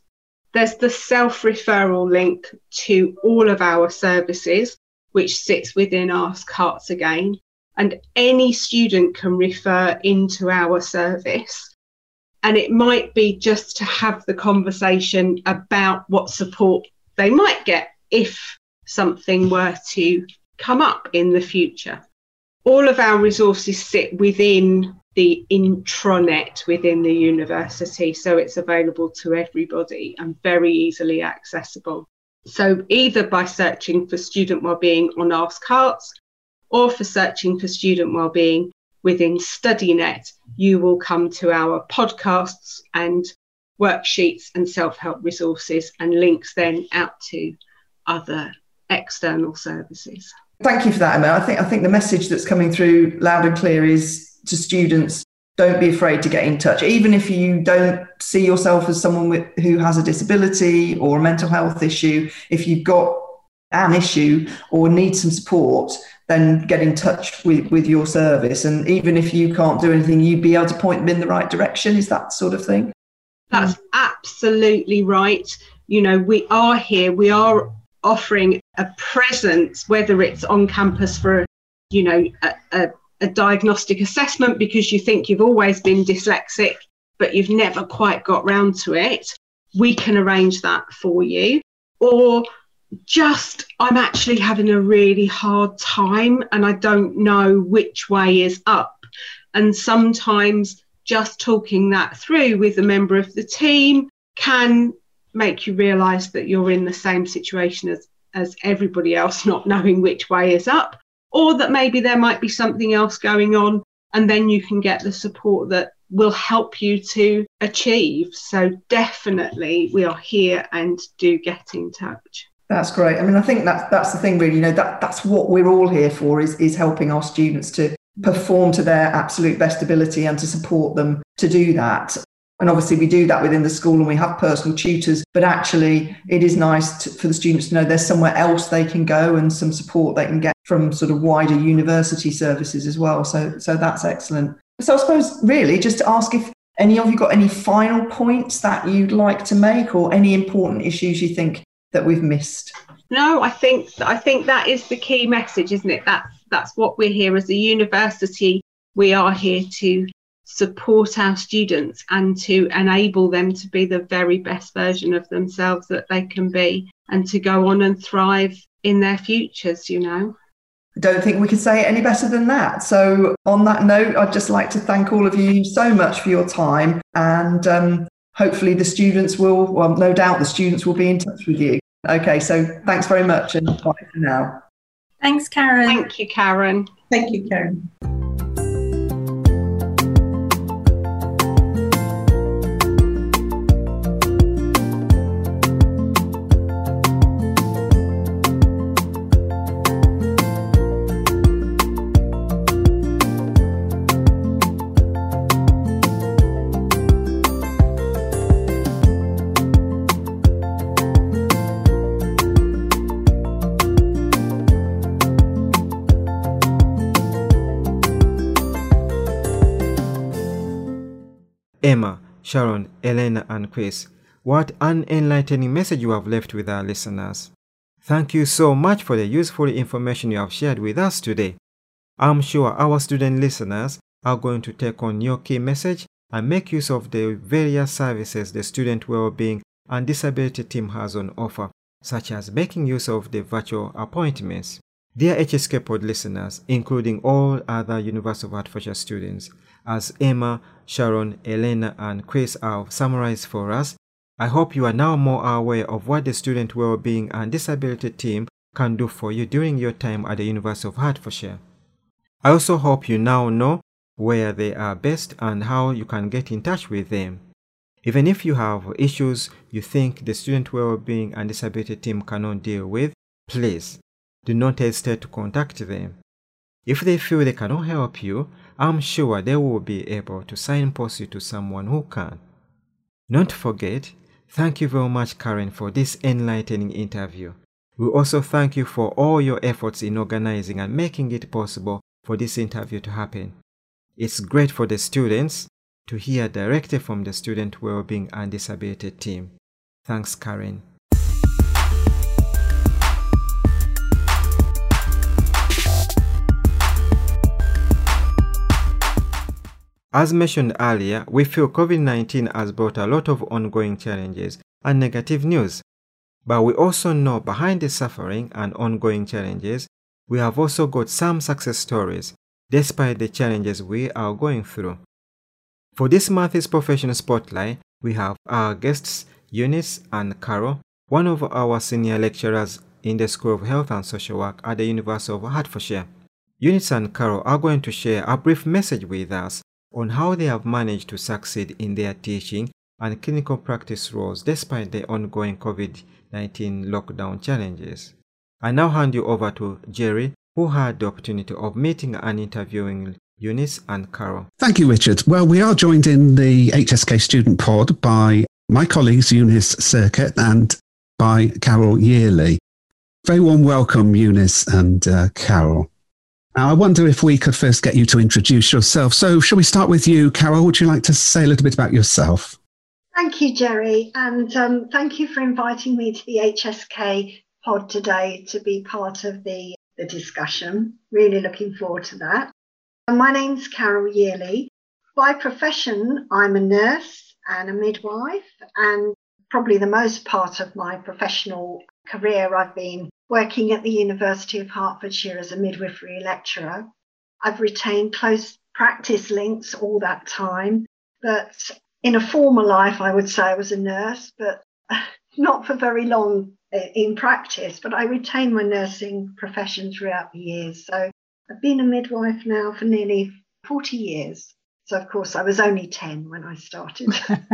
There's the self referral link to all of our services, which sits within Ask Herts Again. And any student can refer into our service and it might be just to have the conversation about what support they might get if something were to come up in the future. All of our resources sit within the intranet within the university, so it's available to everybody and very easily accessible. So, either by searching for student wellbeing on Ask Herts or for searching for student wellbeing within StudyNet, you will come to our podcasts and worksheets and self help resources and links then out to other external services. Thank you for that, Emma. I think I think the message that's coming through loud and clear is to students don't be afraid to get in touch even if you don't see yourself as someone with, who has a disability or a mental health issue if you've got an issue or need some support then get in touch with, with your service. And even if you can't do anything, you'd be able to point them in the right direction. Is that sort of thing? That's absolutely right. You know, we are here, we are offering a presence, whether it's on campus for, you know, a, a, a diagnostic assessment because you think you've always been dyslexic, but you've never quite got round to it. We can arrange that for you. Or just I'm actually having a really hard time and I don't know which way is up. And sometimes just talking that through with a member of the team can make you realize that you're in the same situation as, as everybody else, not knowing which way is up, or that maybe there might be something else going on. And then you can get the support that will help you to achieve. So, definitely, we are here and do get in touch. That's great. I mean, I think that's that's the thing, really. You know, that that's what we're all here for is is helping our students to perform to their absolute best ability and to support them to do that. And obviously, we do that within the school and we have personal tutors, but actually, it is nice to, for the students to know there's somewhere else they can go and some support they can get from sort of wider university services as well. So, so that's excellent. So, I suppose, really, just to ask if any of you got any final points that you'd like to make or any important issues you think that we've missed? No, I think I think that is the key message, isn't it? That's that's what we're here as a university. We are here to support our students and to enable them to be the very best version of themselves that they can be and to go on and thrive in their futures, you know. I don't think we could say it any better than that. So, on that note, I'd just like to thank all of you so much for your time. And um, hopefully, the students will, well, no doubt the students will be in touch with you. Okay, so thanks very much and bye for now. Thanks, Karen. Thank you, Karen. Thank you, Karen. Emma, Sharon, Elena, and Chris. What an enlightening message you have left with our listeners. Thank you so much for the useful information you have shared with us today. I'm sure our student listeners are going to take on your key message and make use of the various services the student well-being and disability team has on offer, such as making use of the virtual appointments. Dear HSK Pod listeners, including all other University of Hertfordshire students, as Emma, Sharon, Elena, and Chris have summarized for us, I hope you are now more aware of what the Student Wellbeing and Disability Team can do for you during your time at the University of Hertfordshire. I also hope you now know where they are best and how you can get in touch with them. Even if you have issues you think the student well-being and disability team cannot deal with, please do not hesitate to contact them. If they feel they cannot help you, I'm sure they will be able to signpost you to someone who can. Don't forget, thank you very much, Karen, for this enlightening interview. We also thank you for all your efforts in organizing and making it possible for this interview to happen. It's great for the students to hear directly from the Student Wellbeing and Disability team. Thanks, Karen. As mentioned earlier, we feel COVID 19 has brought a lot of ongoing challenges and negative news. But we also know behind the suffering and ongoing challenges, we have also got some success stories despite the challenges we are going through. For this month's professional spotlight, we have our guests Eunice and Carol, one of our senior lecturers in the School of Health and Social Work at the University of Hertfordshire. Eunice and Carol are going to share a brief message with us on how they have managed to succeed in their teaching and clinical practice roles despite the ongoing COVID 19 lockdown challenges. I now hand you over to Jerry, who had the opportunity of meeting and interviewing Eunice and Carol. Thank you, Richard. Well, we are joined in the HSK student pod by my colleagues Eunice Circuit and by Carol Yearley. Very warm welcome, Eunice and uh, Carol. Now, I wonder if we could first get you to introduce yourself. So, shall we start with you, Carol? Would you like to say a little bit about yourself? Thank you, Jerry, and um, thank you for inviting me to the HSK pod today to be part of the, the discussion. Really looking forward to that. My name's Carol Yearley. By profession, I'm a nurse and a midwife, and probably the most part of my professional career, I've been working at the University of Hertfordshire as a midwifery lecturer. I've retained close practice links all that time, but in a former life, I would say I was a nurse, but [LAUGHS] not for very long in practice. But I retained my nursing profession throughout the years. So I've been a midwife now for nearly 40 years. So, of course, I was only 10 when I started. [LAUGHS]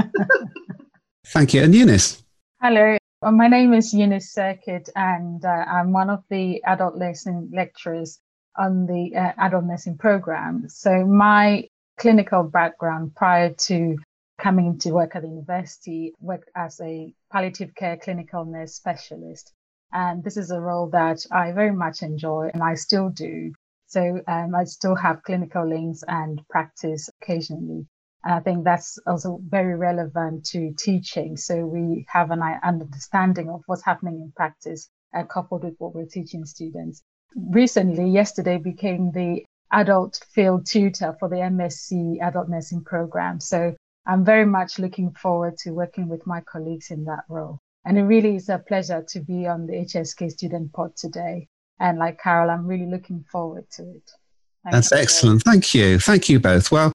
[LAUGHS] Thank you. And Eunice? Hello, my name is Eunice Circuit, and uh, I'm one of the adult nursing lecturers on the uh, adult nursing program. So, my clinical background prior to coming to work at the university, worked as a palliative care clinical nurse specialist. And this is a role that I very much enjoy and I still do. So um, I still have clinical links and practice occasionally. And I think that's also very relevant to teaching. So we have an understanding of what's happening in practice uh, coupled with what we're teaching students. Recently, yesterday became the adult field tutor for the MSc adult nursing program. So I'm very much looking forward to working with my colleagues in that role. And it really is a pleasure to be on the HSK student pod today. And like Carol, I'm really looking forward to it. Thank That's excellent. Thank you. Thank you both. Well,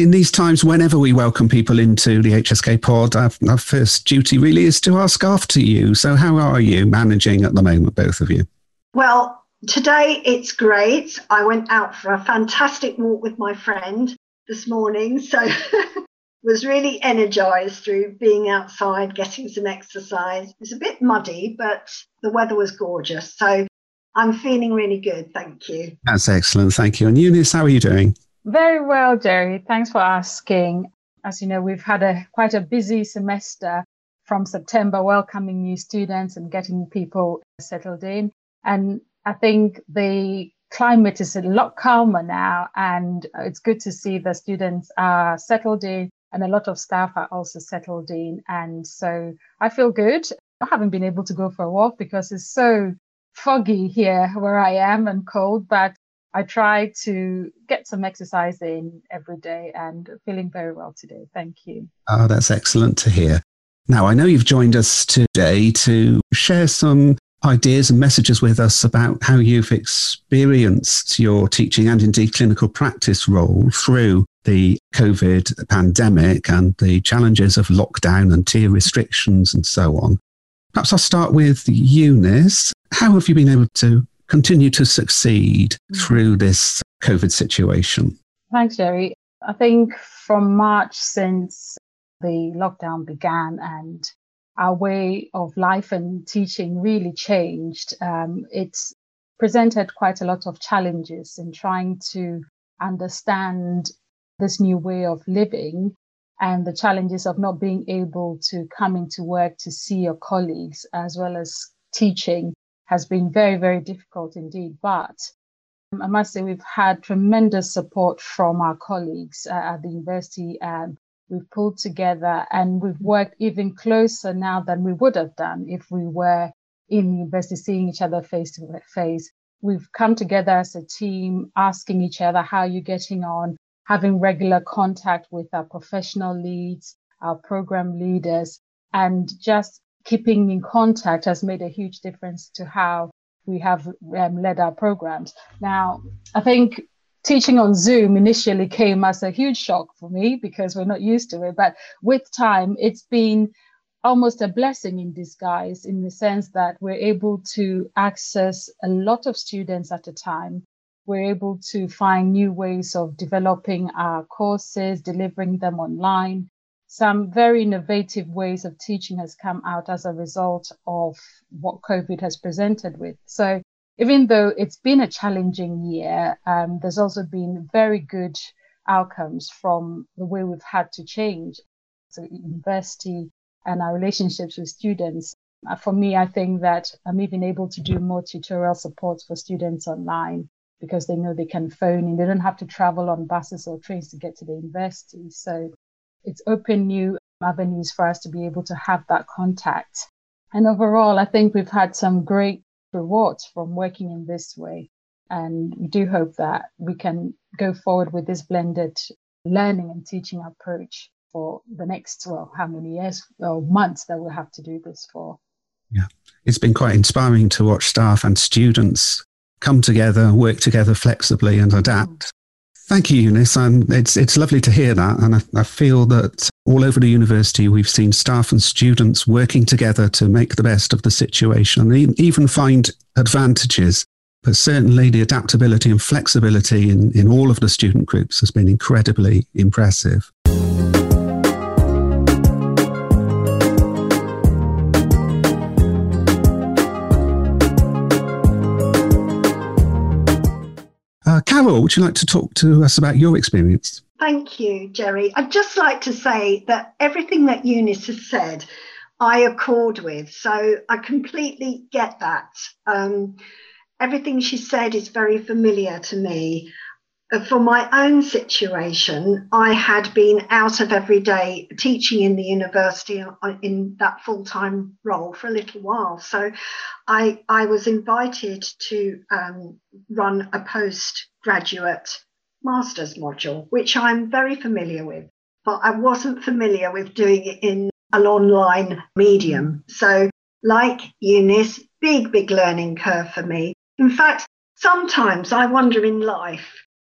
in these times, whenever we welcome people into the HSK pod, our, our, first duty really is to ask after you. So, how are you managing at the moment, both of you? Well, today it's great. I went out for a fantastic walk with my friend this morning. So, [LAUGHS] was really energized through being outside, getting some exercise. It was a bit muddy, but the weather was gorgeous. So, I'm feeling really good. Thank you. That's excellent. Thank you. And Eunice, how are you doing? Very well, Jerry. Thanks for asking. As you know, we've had a quite a busy semester from September, welcoming new students and getting people settled in. And I think the climate is a lot calmer now, and it's good to see the students are settled in, and a lot of staff are also settled in. And so I feel good. I haven't been able to go for a walk because it's so foggy here where I am and cold, but I try to get some exercise in every day and feeling very well today. Thank you. Oh, that's excellent to hear. Now, I know you've joined us today to share some ideas and messages with us about how you've experienced your teaching and indeed clinical practice role through the COVID pandemic and the challenges of lockdown and tier restrictions and so on. Perhaps I'll start with Eunice. How have you been able to continue to succeed Mm-hmm. through this COVID situation? Thanks, Jerry. I think from March, since the lockdown began and our way of life and teaching really changed, um, it's presented quite a lot of challenges in trying to understand this new way of living and the challenges of not being able to come into work to see your colleagues as well as teaching has been very, very difficult indeed. But I must say we've had tremendous support from our colleagues uh, at the university and we've pulled together and we've worked even closer now than we would have done if we were in the university seeing each other face to face. We've come together as a team, asking each other how you're getting on, having regular contact with our professional leads, our program leaders, and just keeping in contact has made a huge difference to how we have um, led our programs. Now, I think teaching on Zoom initially came as a huge shock for me because we're not used to it. But with time, it's been almost a blessing in disguise in the sense that we're able to access a lot of students at a time. We're able to find new ways of developing our courses, delivering them online. Some very innovative ways of teaching has come out as a result of what COVID has presented with. So even though it's been a challenging year, um, there's also been very good outcomes from the way we've had to change. So university and our relationships with students. Uh, For me, I think that I'm even able to do more tutorial support for students online because they know they can phone in. They don't have to travel on buses or trains to get to the university. So it's opened new avenues for us to be able to have that contact. And overall, I think we've had some great rewards from working in this way. And we do hope that we can go forward with this blended learning and teaching approach for the next, well, how many years or months that we'll have to do this for. Yeah, it's been quite inspiring to watch staff and students come together, work together flexibly, and adapt. Thank you, Eunice. And it's it's lovely to hear that, and I, I feel that all over the university we've seen staff and students working together to make the best of the situation, and even find advantages. But certainly, the adaptability and flexibility in, in all of the student groups has been incredibly impressive. Carol, would you like to talk to us about your experience? Thank you, Jerry. I'd just like to say that everything that Eunice has said, I accord with. So I completely get that. Um, everything she said is very familiar to me. Uh, For my own situation, I had been out of every day teaching in the university uh, in that full time role for a little while. So I, I was invited to um, run a postgraduate master's module, which I'm very familiar with, but I wasn't familiar with doing it in an online medium. So, like Eunice, big, big learning curve for me. In fact, sometimes I wonder in life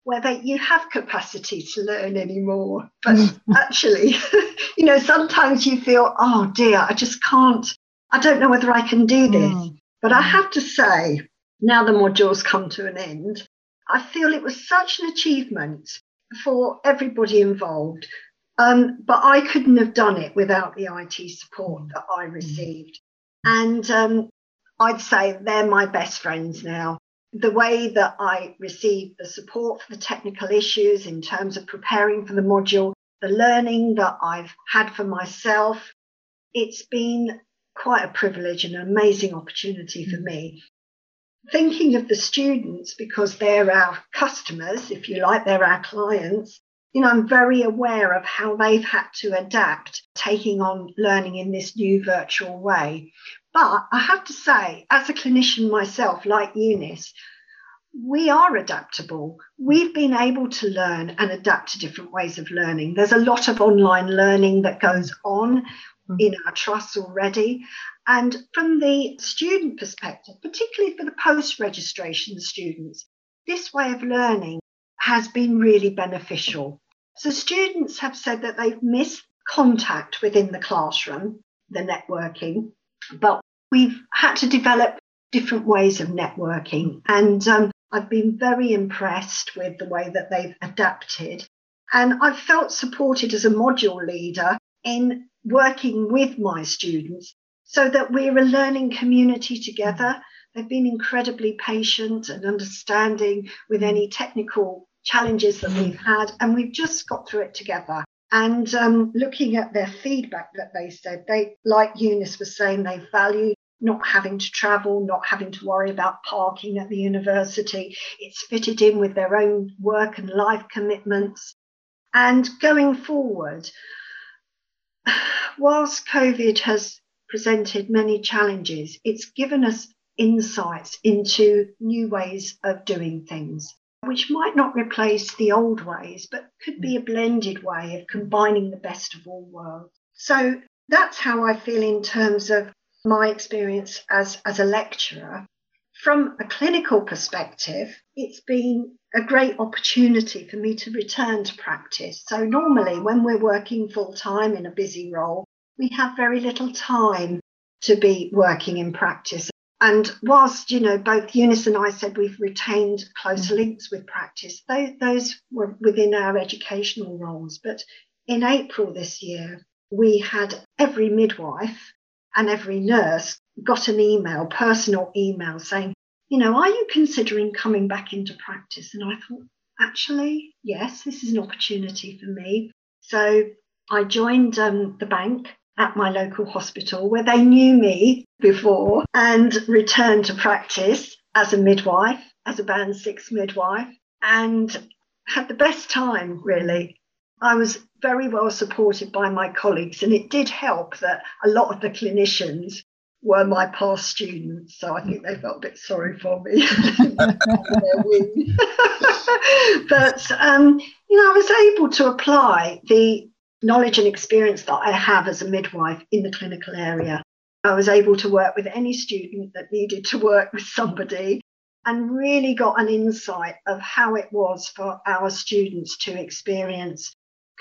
whether you have capacity to learn anymore. But mm. [LAUGHS] actually, [LAUGHS] you know, sometimes you feel, oh dear, I just can't, I don't know whether I can do this. Mm. But I mm. have to say, now the modules come to an end, I feel it was such an achievement for everybody involved. Um, but I couldn't have done it without the IT support that I received. And um, I'd say they're my best friends now. The way that I received the support for the technical issues in terms of preparing for the module, the learning that I've had for myself, it's been quite a privilege and an amazing opportunity for me. Thinking of the students, because they're our customers, if you like, they're our clients, you know, I'm very aware of how they've had to adapt taking on learning in this new virtual way. But I have to say, as a clinician myself, like Eunice, we are adaptable. We've been able to learn and adapt to different ways of learning. There's a lot of online learning that goes on mm. in our trusts already. And from the student perspective, particularly for the post registration students, this way of learning has been really beneficial. So students have said that they've missed contact within the classroom, the networking, but we've had to develop different ways of networking. And um, I've been very impressed with the way that they've adapted. And I've felt supported as a module leader in working with my students so that we're a learning community together. They've been incredibly patient and understanding with any technical challenges that we've had, and we've just got through it together. And um, looking at their feedback that they said, they, like Eunice was saying, they value not having to travel, not having to worry about parking at the university. It's fitted in with their own work and life commitments. And going forward, [SIGHS] whilst COVID has presented many challenges, it's given us insights into new ways of doing things, which might not replace the old ways, but could be a blended way of combining the best of all worlds. So that's how I feel in terms of my experience as, as a lecturer. From a clinical perspective, it's been a great opportunity for me to return to practice. So, normally, when we're working full time in a busy role, we have very little time to be working in practice. And whilst, you know, both Eunice and I said we've retained close mm. links with practice, those, those were within our educational roles. But in April this year, we had every midwife and every nurse got an email, personal email saying, you know, are you considering coming back into practice? And I thought, actually, yes, this is an opportunity for me. So I joined um, the bank at my local hospital where they knew me before and returned to practice as a midwife, as a band six midwife, and had the best time, really. I was very well supported by my colleagues, and it did help that a lot of the clinicians were my past students, so I think they felt a bit sorry for me. [LAUGHS] but um, you know, I was able to apply the knowledge and experience that I have as a midwife in the clinical area. I was able to work with any student that needed to work with somebody and really got an insight of how it was for our students to experience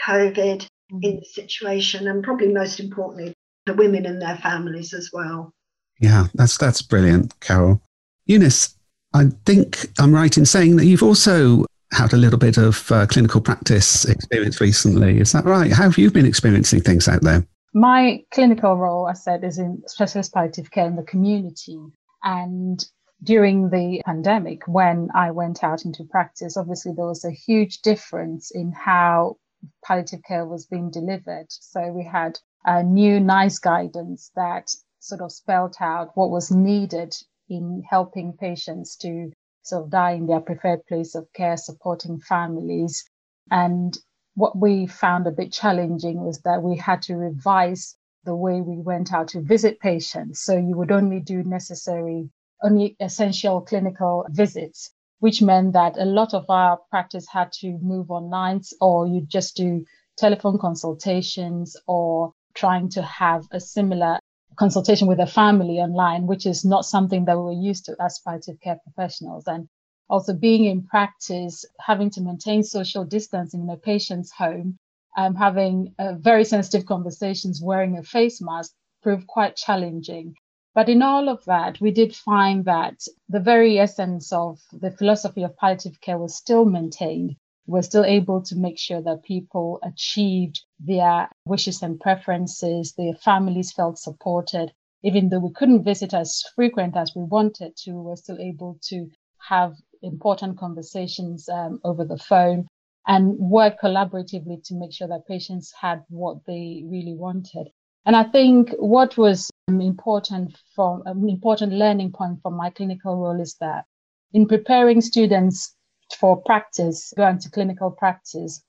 COVID in mm. the situation, and probably most importantly, the women and their families as well. Yeah, that's that's brilliant, Carol. Eunice, I think I'm right in saying that you've also had a little bit of uh, clinical practice experience recently. Is that right? How have you been experiencing things out there? My clinical role, I said, is in specialist palliative care in the community. And during the pandemic, when I went out into practice, obviously there was a huge difference in how palliative care was being delivered. So we had a new NICE guidance that sort of spelled out what was needed in helping patients to sort of die in their preferred place of care, supporting families. And what we found a bit challenging was that we had to revise the way we went out to visit patients. So you would only do necessary, only essential clinical visits which meant that a lot of our practice had to move online or you just do telephone consultations or trying to have a similar consultation with a family online, which is not something that we were used to as palliative care professionals. And also being in practice, having to maintain social distancing in a patient's home, um, having uh, very sensitive conversations wearing a face mask proved quite challenging. But in all of that, we did find that the very essence of the philosophy of palliative care was still maintained. We're still able to make sure that people achieved their wishes and preferences, their families felt supported. Even though we couldn't visit as frequent as we wanted to, we're still able to have important conversations um, over the phone and work collaboratively to make sure that patients had what they really wanted. And I think what was important from an important learning point from my clinical role is that in preparing students for practice, going to clinical practice,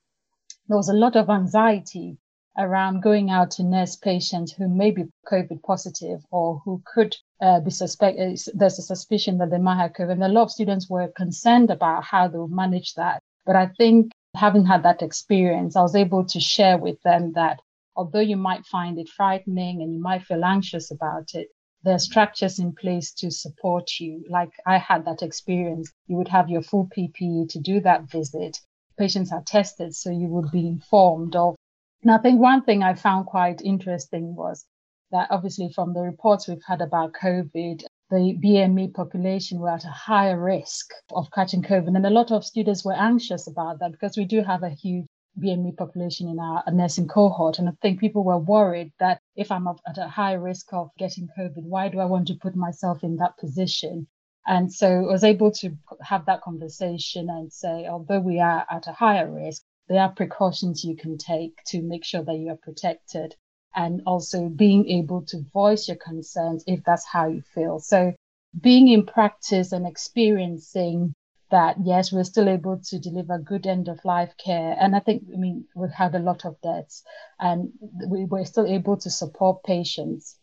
there was a lot of anxiety around going out to nurse patients who may be COVID positive or who could uh, be suspect. Uh, there's a suspicion that they might have COVID. And a lot of students were concerned about how they would manage that. But I think having had that experience, I was able to share with them that although you might find it frightening and you might feel anxious about it, there are structures in place to support you. Like I had that experience. You would have your full PPE to do that visit. Patients are tested, so you would be informed of. And I think one thing I found quite interesting was that obviously from the reports we've had about COVID, the BME population were at a higher risk of catching COVID. And a lot of students were anxious about that because we do have a huge BME population in our nursing cohort. And I think people were worried that if I'm at a high risk of getting COVID, why do I want to put myself in that position? And so I was able to have that conversation and say, although we are at a higher risk, there are precautions you can take to make sure that you are protected. And also being able to voice your concerns if that's how you feel. So being in practice and experiencing that yes, we're still able to deliver good end of life care. And I think, I mean, we've had a lot of deaths and we were still able to support patients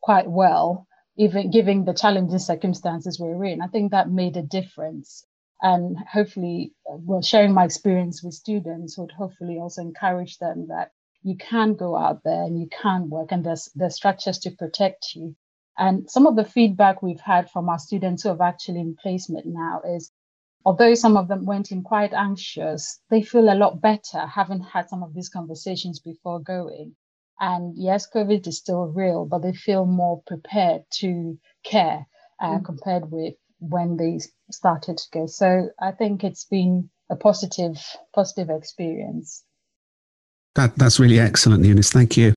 quite well, even given the challenging circumstances we're in. I think that made a difference. And hopefully, well, sharing my experience with students would hopefully also encourage them that you can go out there and you can work and there's, there's structures to protect you and some of the feedback we've had from our students who have actually in placement now is although some of them went in quite anxious, they feel a lot better having had some of these conversations before going. And yes, COVID is still real, but they feel more prepared to care uh, mm. compared with when they started to go. So I think it's been a positive, positive experience. That, that's really excellent, Eunice. Thank you.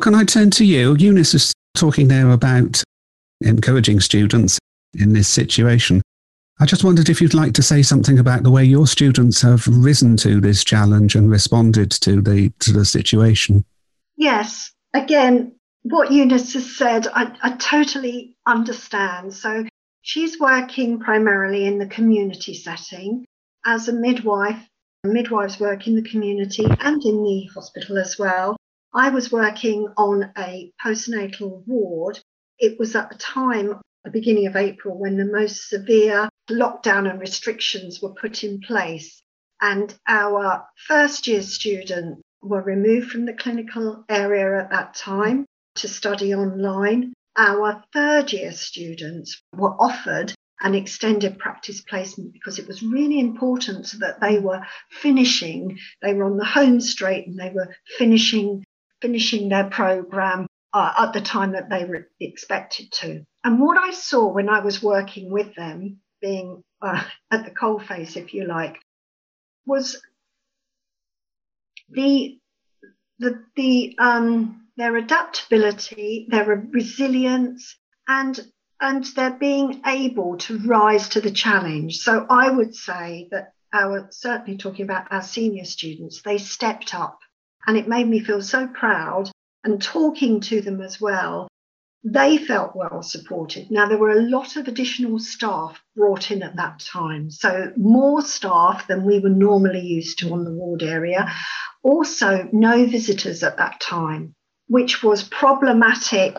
Can I turn to you? Eunice is talking now about encouraging students in this situation. I just wondered if you'd like to say something about the way your students have risen to this challenge and responded to the to the situation. Yes. Again, what Eunice has said, I, I totally understand. So she's working primarily in the community setting as a midwife. Midwives work in the community and in the hospital as well. I was working on a postnatal ward. It was at the time, the beginning of April, when the most severe lockdown and restrictions were put in place. And our first year students were removed from the clinical area at that time to study online. Our third year students were offered an extended practice placement because it was really important that they were finishing, they were on the home straight and they were finishing finishing their program uh, at the time that they were expected to. And what I saw when I was working with them, being uh, [LAUGHS] at the coalface, if you like, was the the the um, their adaptability, their resilience, and and their being able to rise to the challenge. So I would say that our certainly talking about our senior students, they stepped up and it made me feel so proud. And talking to them as well, they felt well supported. Now, there were a lot of additional staff brought in at that time. So, more staff than we were normally used to on the ward area. Also, no visitors at that time, which was problematic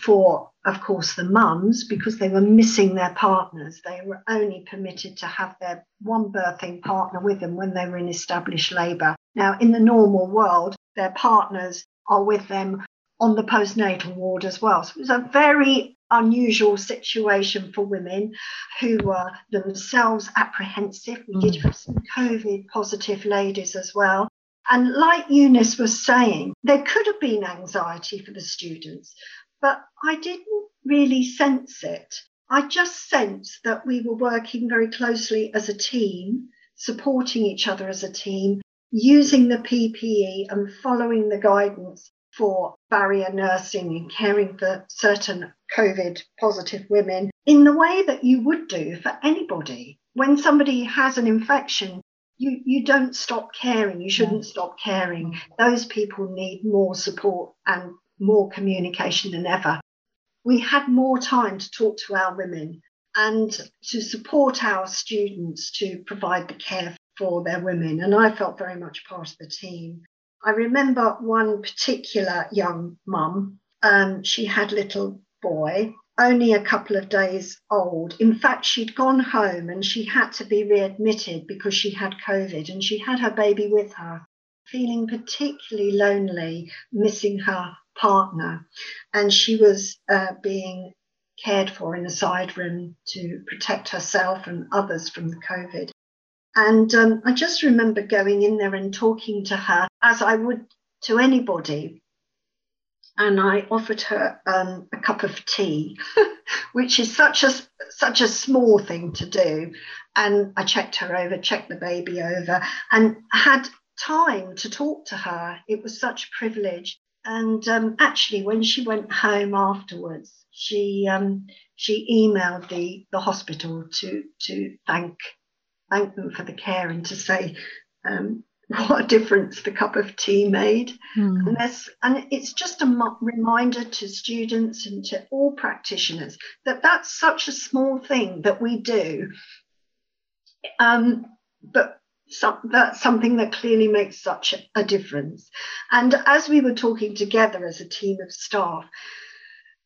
for, of course, the mums because they were missing their partners. They were only permitted to have their one birthing partner with them when they were in established labour. Now, in the normal world, their partners are with them on the postnatal ward as well. So it was a very unusual situation for women who were themselves apprehensive. We did hmm. have some COVID positive ladies as well. And like Eunice was saying, there could have been anxiety for the students, but I didn't really sense it. I just sensed that we were working very closely as a team, supporting each other as a team, using the PPE and following the guidance for barrier nursing and caring for certain COVID positive women in the way that you would do for anybody. When somebody has an infection, you, you don't stop caring. You shouldn't mm. stop caring. Those people need more support and more communication than ever. We had more time to talk to our women and to support our students to provide the care for their women. And I felt very much part of the team. I remember one particular young mum. Um, she had little boy, only a couple of days old. In fact, she'd gone home and she had to be readmitted because she had COVID and she had her baby with her, feeling particularly lonely, missing her partner. And she was uh, being cared for in a side room to protect herself and others from the COVID. And um, I just remember going in there and talking to her as I would to anybody. And I offered her um, a cup of tea, [LAUGHS] which is such a such a small thing to do. And I checked her over, checked the baby over, and had time to talk to her. It was such a privilege. And um, actually, when she went home afterwards, she um, she emailed the the hospital to to thank thank them for the care and to say um, [LAUGHS] what a difference the cup of tea made. Mm. And, this, and it's just a reminder to students and to all practitioners that that's such a small thing that we do. Um, but that's something that clearly makes such a, a difference. And as we were talking together as a team of staff,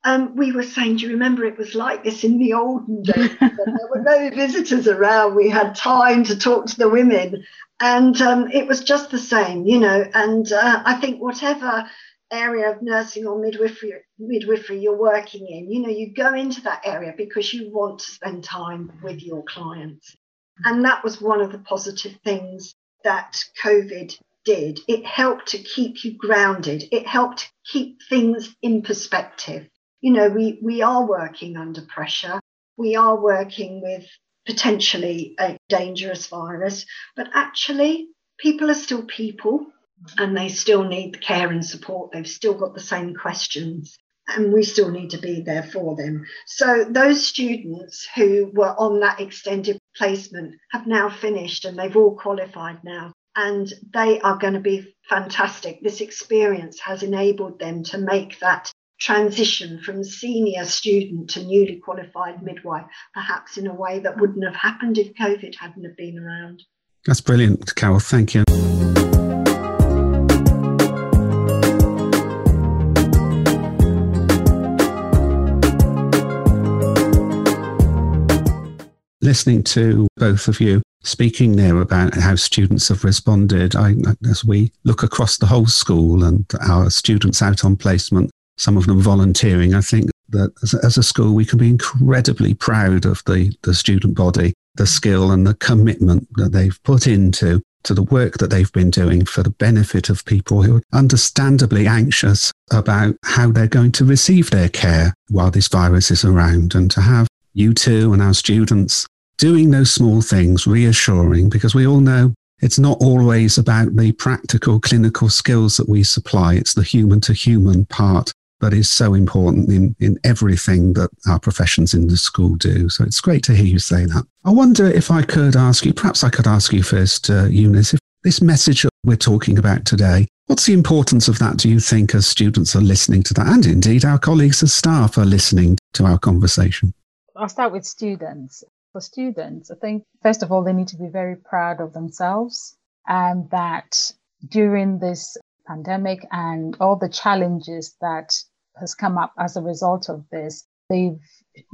um, we were saying, do you remember it was like this in the olden days? there were no [LAUGHS] visitors around. We had time to talk to the women. And um, it was just the same, you know. And uh, I think whatever area of nursing or midwifery, midwifery you're working in, you know, you go into that area because you want to spend time with your clients. And that was one of the positive things that COVID did. It helped to keep you grounded, it helped keep things in perspective you know, we, we are working under pressure. We are working with potentially a dangerous virus, but actually, people are still people and they still need the care and support. They've still got the same questions and we still need to be there for them. So, those students who were on that extended placement have now finished and they've all qualified now. And they are going to be fantastic. This experience has enabled them to make that transition from senior student to newly qualified midwife, perhaps in a way that wouldn't have happened if COVID hadn't have been around. That's brilliant, Carol. Thank you. Listening to both of you speaking there about how students have responded, I, as we look across the whole school and our students out on placement, some of them volunteering. I think that as, as, a school, we can be incredibly proud of the, the student body, the skill and the commitment that they've put into to the work that they've been doing for the benefit of people who are understandably anxious about how they're going to receive their care while this virus is around and to have you two and our students doing those small things reassuring because we all know it's not always about the practical clinical skills that we supply. It's the human to human part that is so important in, in everything that our professions in the school do. So it's great to hear you say that. I wonder if I could ask you, perhaps I could ask you first, uh, Eunice, if this message that we're talking about today, what's the importance of that, do you think, as students are listening to that? And indeed, our colleagues as staff are listening to our conversation. I'll start with students. For students, I think, first of all, they need to be very proud of themselves and that during this pandemic and all the challenges that has come up as a result of this, they've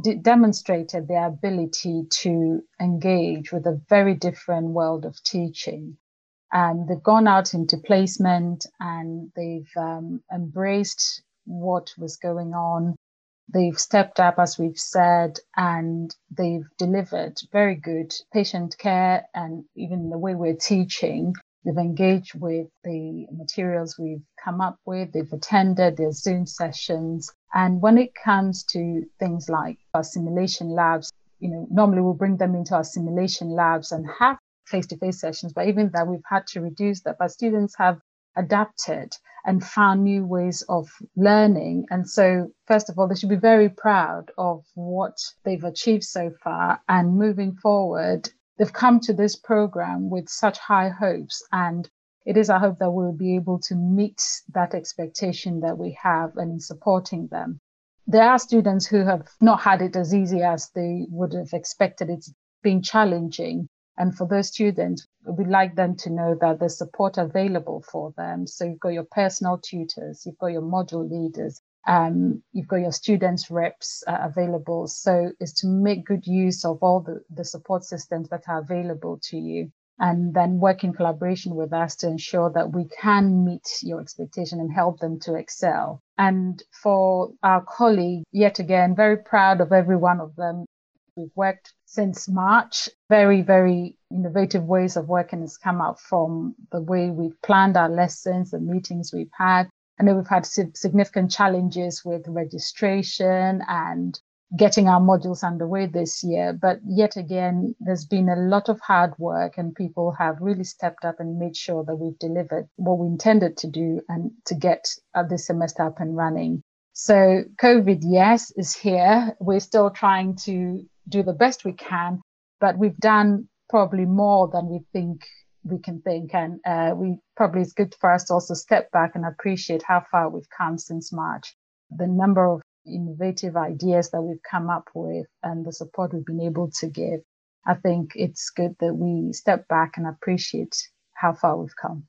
d- demonstrated their ability to engage with a very different world of teaching. And they've gone out into placement and they've um, embraced what was going on. They've stepped up, as we've said, and they've delivered very good patient care and even the way we're teaching They've engaged with the materials we've come up with. They've attended their Zoom sessions. And when it comes to things like our simulation labs, you know, normally we'll bring them into our simulation labs and have face-to-face sessions, but even that we've had to reduce that. But students have adapted and found new ways of learning. And so, first of all, they should be very proud of what they've achieved so far. And moving forward, they've come to this program with such high hopes and it is our hope that we'll be able to meet that expectation that we have and in supporting them. There are students who have not had it as easy as they would have expected. It's been challenging. And for those students, we'd like them to know that there's support available for them. So you've got your personal tutors, you've got your module leaders, um, you've got your students reps uh, available. So is to make good use of all the, the support systems that are available to you. and then work in collaboration with us to ensure that we can meet your expectation and help them to excel. And for our colleague, yet again, very proud of every one of them. We've worked since March. Very, very innovative ways of working has come out from the way we've planned our lessons, the meetings we've had. I know we've had significant challenges with registration and getting our modules underway this year. But yet again, there's been a lot of hard work, and people have really stepped up and made sure that we've delivered what we intended to do and to get uh, this semester up and running. So, COVID, yes, is here. We're still trying to do the best we can, but we've done probably more than we think we can think. And uh, we probably it's good for us to also step back and appreciate how far we've come since March. The number of innovative ideas that we've come up with and the support we've been able to give, I think it's good that we step back and appreciate how far we've come.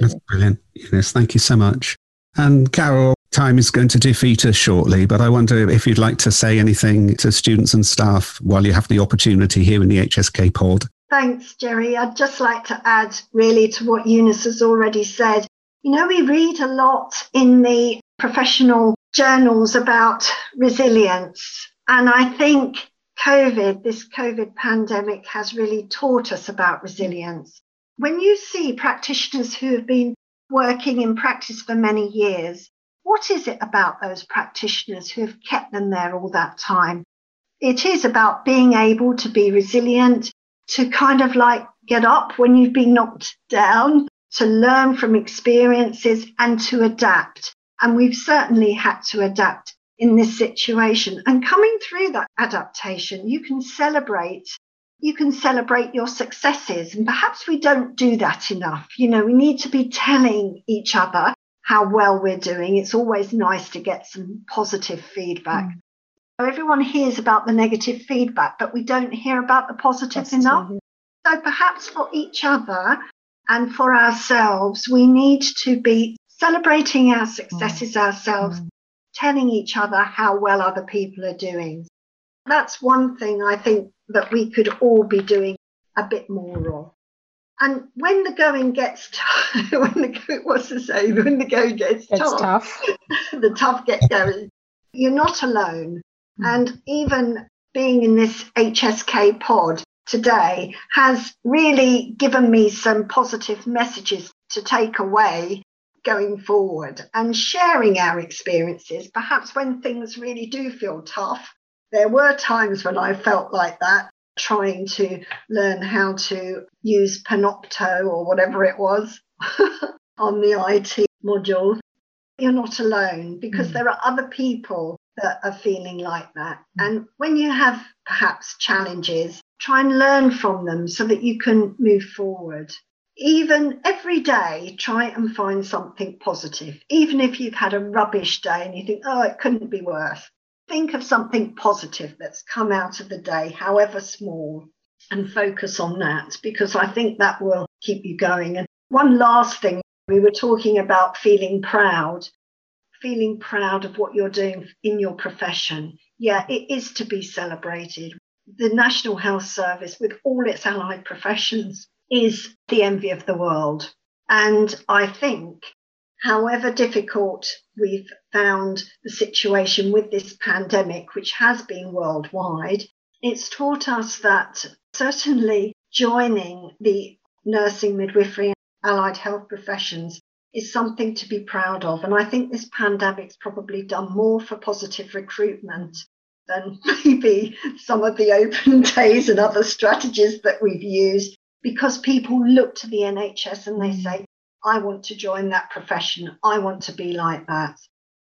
That's brilliant. Yes, thank you so much. And Carol, time is going to defeat us shortly, but I wonder if you'd like to say anything to students and staff while you have the opportunity here in the HSK pod. Thanks, Jerry. I'd just like to add really to what Eunice has already said. You know, we read a lot in the professional journals about resilience, and I think COVID, this COVID pandemic, has really taught us about resilience. When you see practitioners who have been working in practice for many years, what is it about those practitioners who have kept them there all that time? It is about being able to be resilient, to kind of like get up when you've been knocked down, to learn from experiences and to adapt. And we've certainly had to adapt in this situation. And coming through that adaptation, you can celebrate you can celebrate your successes. And perhaps we don't do that enough. You know, we need to be telling each other how well we're doing. It's always nice to get some positive feedback. Mm. Everyone hears about the negative feedback, but we don't hear about the positive That's enough. True. So perhaps for each other and for ourselves, we need to be celebrating our successes mm. ourselves, mm. telling each other how well other people are doing. That's one thing I think that we could all be doing a bit more of. And when the going gets tough, [LAUGHS] when the what's the saying? When the going gets tough, tough. [LAUGHS] the tough get going. You're not alone. Mm. And even being in this HSK pod today has really given me some positive messages to take away going forward and sharing our experiences. Perhaps when things really do feel tough, there were times when I felt like that trying to learn how to use Panopto or whatever it was [LAUGHS] on the IT module. You're not alone because mm. there are other people that are feeling like that. Mm. And when you have perhaps challenges, try and learn from them so that you can move forward. Even every day, try and find something positive. Even if you've had a rubbish day and you think, oh, it couldn't be worse think of something positive that's come out of the day, however small, and focus on that because I think that will keep you going. And one last thing we were talking about feeling proud, feeling proud of what you're doing in your profession. Yeah, it is to be celebrated. The National Health Service, with all its allied professions, is the envy of the world. And I think however difficult we've found the situation with this pandemic, which has been worldwide, it's taught us that certainly joining the nursing, midwifery, and allied health professions is something to be proud of. And I think this pandemic's probably done more for positive recruitment than [LAUGHS] maybe some of the open [LAUGHS] days and other strategies that we've used because people look to the NHS and they mm. say, I want to join that profession. I want to be like that.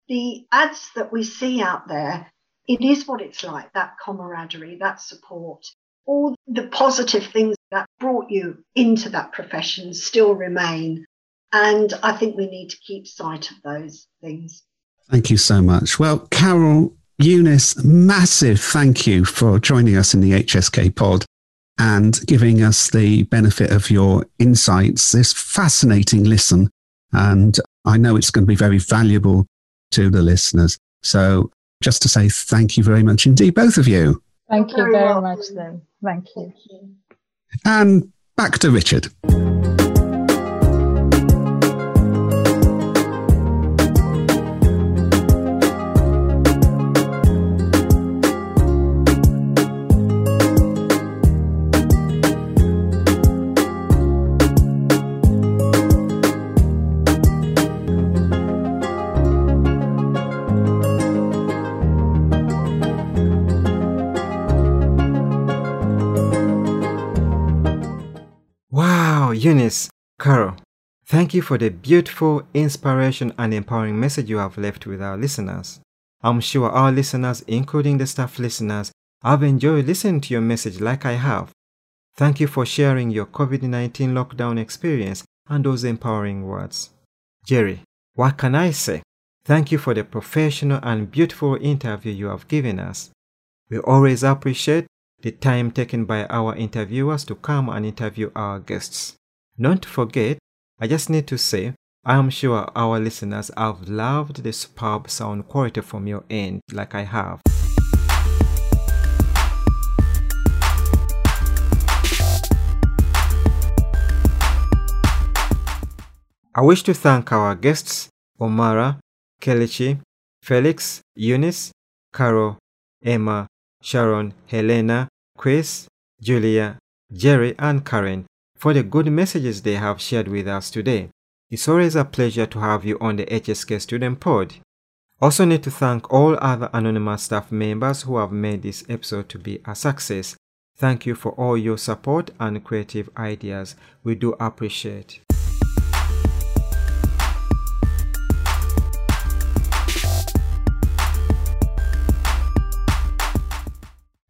The ads that we see out there, it is what it's like that camaraderie, that support. All the positive things that brought you into that profession still remain. And I think we need to keep sight of those things. Thank you so much. Well, Carol, Eunice, massive thank you for joining us in the HSK pod and giving us the benefit of your insights, this fascinating listen. And I know it's going to be very valuable to the listeners. So just to say thank you very much indeed, both of you. Thank you very much, then. Thank you. And back to Richard. Eunice, Carol, thank you for the beautiful, inspiration, and empowering message you have left with our listeners. I'm sure our listeners, including the staff listeners, have enjoyed listening to your message like I have. Thank you for sharing your COVID 19 lockdown experience and those empowering words. Jerry, what can I say? Thank you for the professional and beautiful interview you have given us. We always appreciate the time taken by our interviewers to come and interview our guests. Not forget, I just need to say, I am sure our listeners have loved the superb sound quality from your end, like I have. I wish to thank our guests, Omara, Kelechi, Felix, Eunice, Carol, Emma, Sharon, Helena, Chris, Julia, Jerry, and Karen for the good messages they have shared with us today. It's always a pleasure to have you on the HSK Student Pod. Also need to thank all other anonymous staff members who have made this episode to be a success. Thank you for all your support and creative ideas. We do appreciate.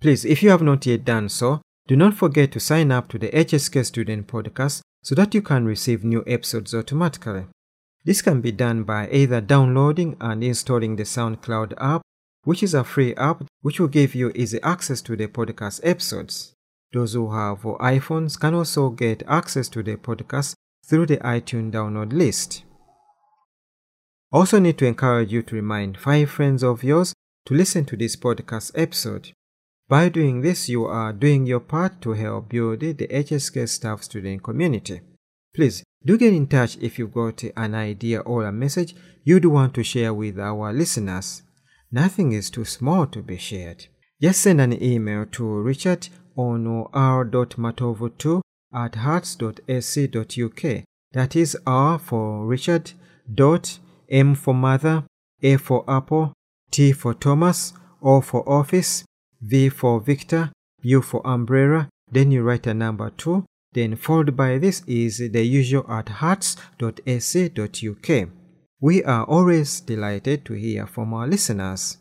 Please, if you have not yet done so, do not forget to sign up to the HSK Student Podcast so that you can receive new episodes automatically. This can be done by either downloading and installing the SoundCloud app, which is a free app which will give you easy access to the podcast episodes. Those who have iPhones can also get access to the podcast through the iTunes download list. Also need to encourage you to remind five friends of yours to listen to this podcast episode. By doing this, you are doing your part to help build the HSK staff student community. Please do get in touch if you've got an idea or a message you'd want to share with our listeners. Nothing is too small to be shared. Just send an email to richard on r.matovu2 at herts.ac.uk. That is R for Richard, dot M for mother, A for apple, T for Thomas, O for office, V for Victor, U for umbrella, then you write a number 2, then followed by this is the usual at herts.ac.uk. We are always delighted to hear from our listeners.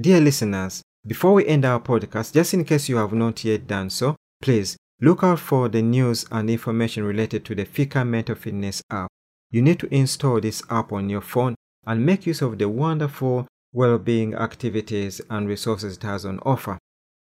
Dear listeners, before we end our podcast, just in case you have not yet done so, please look out for the news and information related to the Fika Mental Fitness app. You need to install this app on your phone and make use of the wonderful well-being activities and resources it has on offer.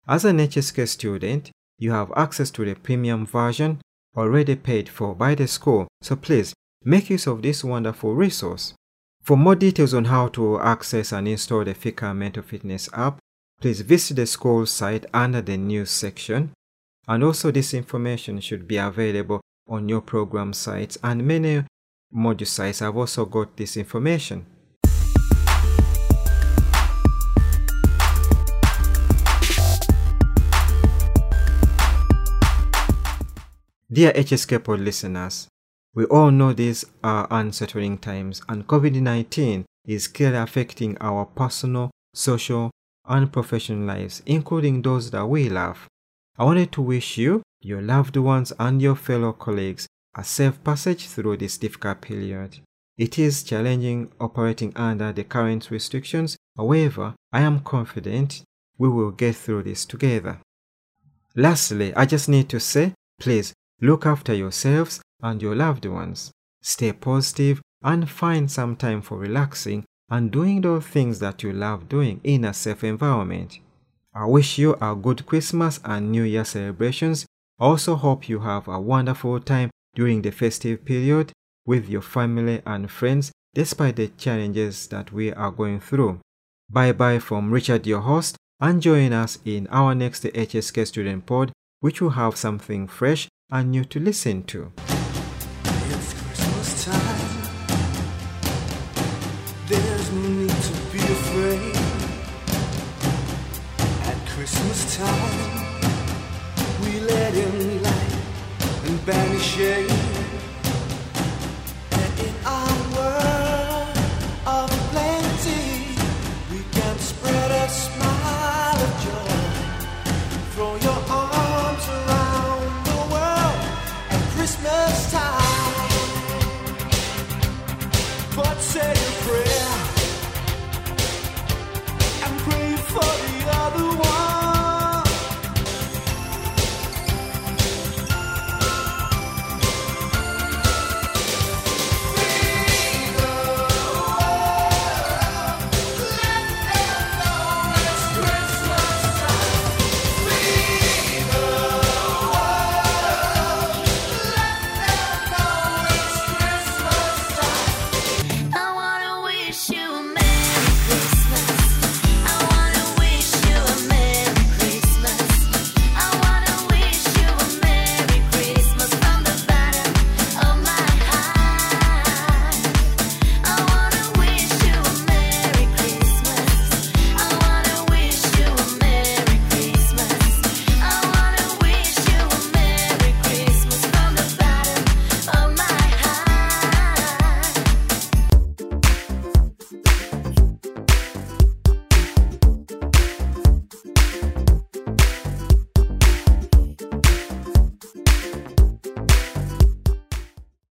As an HSK student, you have access to the premium version already paid for by the school, so please make use of this wonderful resource. For more details on how to access and install the Fika Mental Fitness app, please visit the school site under the news section. And also this information should be available on your program sites and many module sites have also got this information. Dear HSK Pod listeners, we all know these are unsettling times and COVID 19 is clearly affecting our personal, social, and professional lives, including those that we love. I wanted to wish you, your loved ones, and your fellow colleagues a safe passage through this difficult period. It is challenging operating under the current restrictions, however, I am confident we will get through this together. Lastly, I just need to say, please look after yourselves and your loved ones. Stay positive and find some time for relaxing and doing those things that you love doing in a safe environment. I wish you a good Christmas and New Year celebrations. Also hope you have a wonderful time during the festive period with your family and friends despite the challenges that we are going through. Bye bye from Richard, your host, and join us in our next HSK Student Pod, which will have something fresh and new to listen to. Time,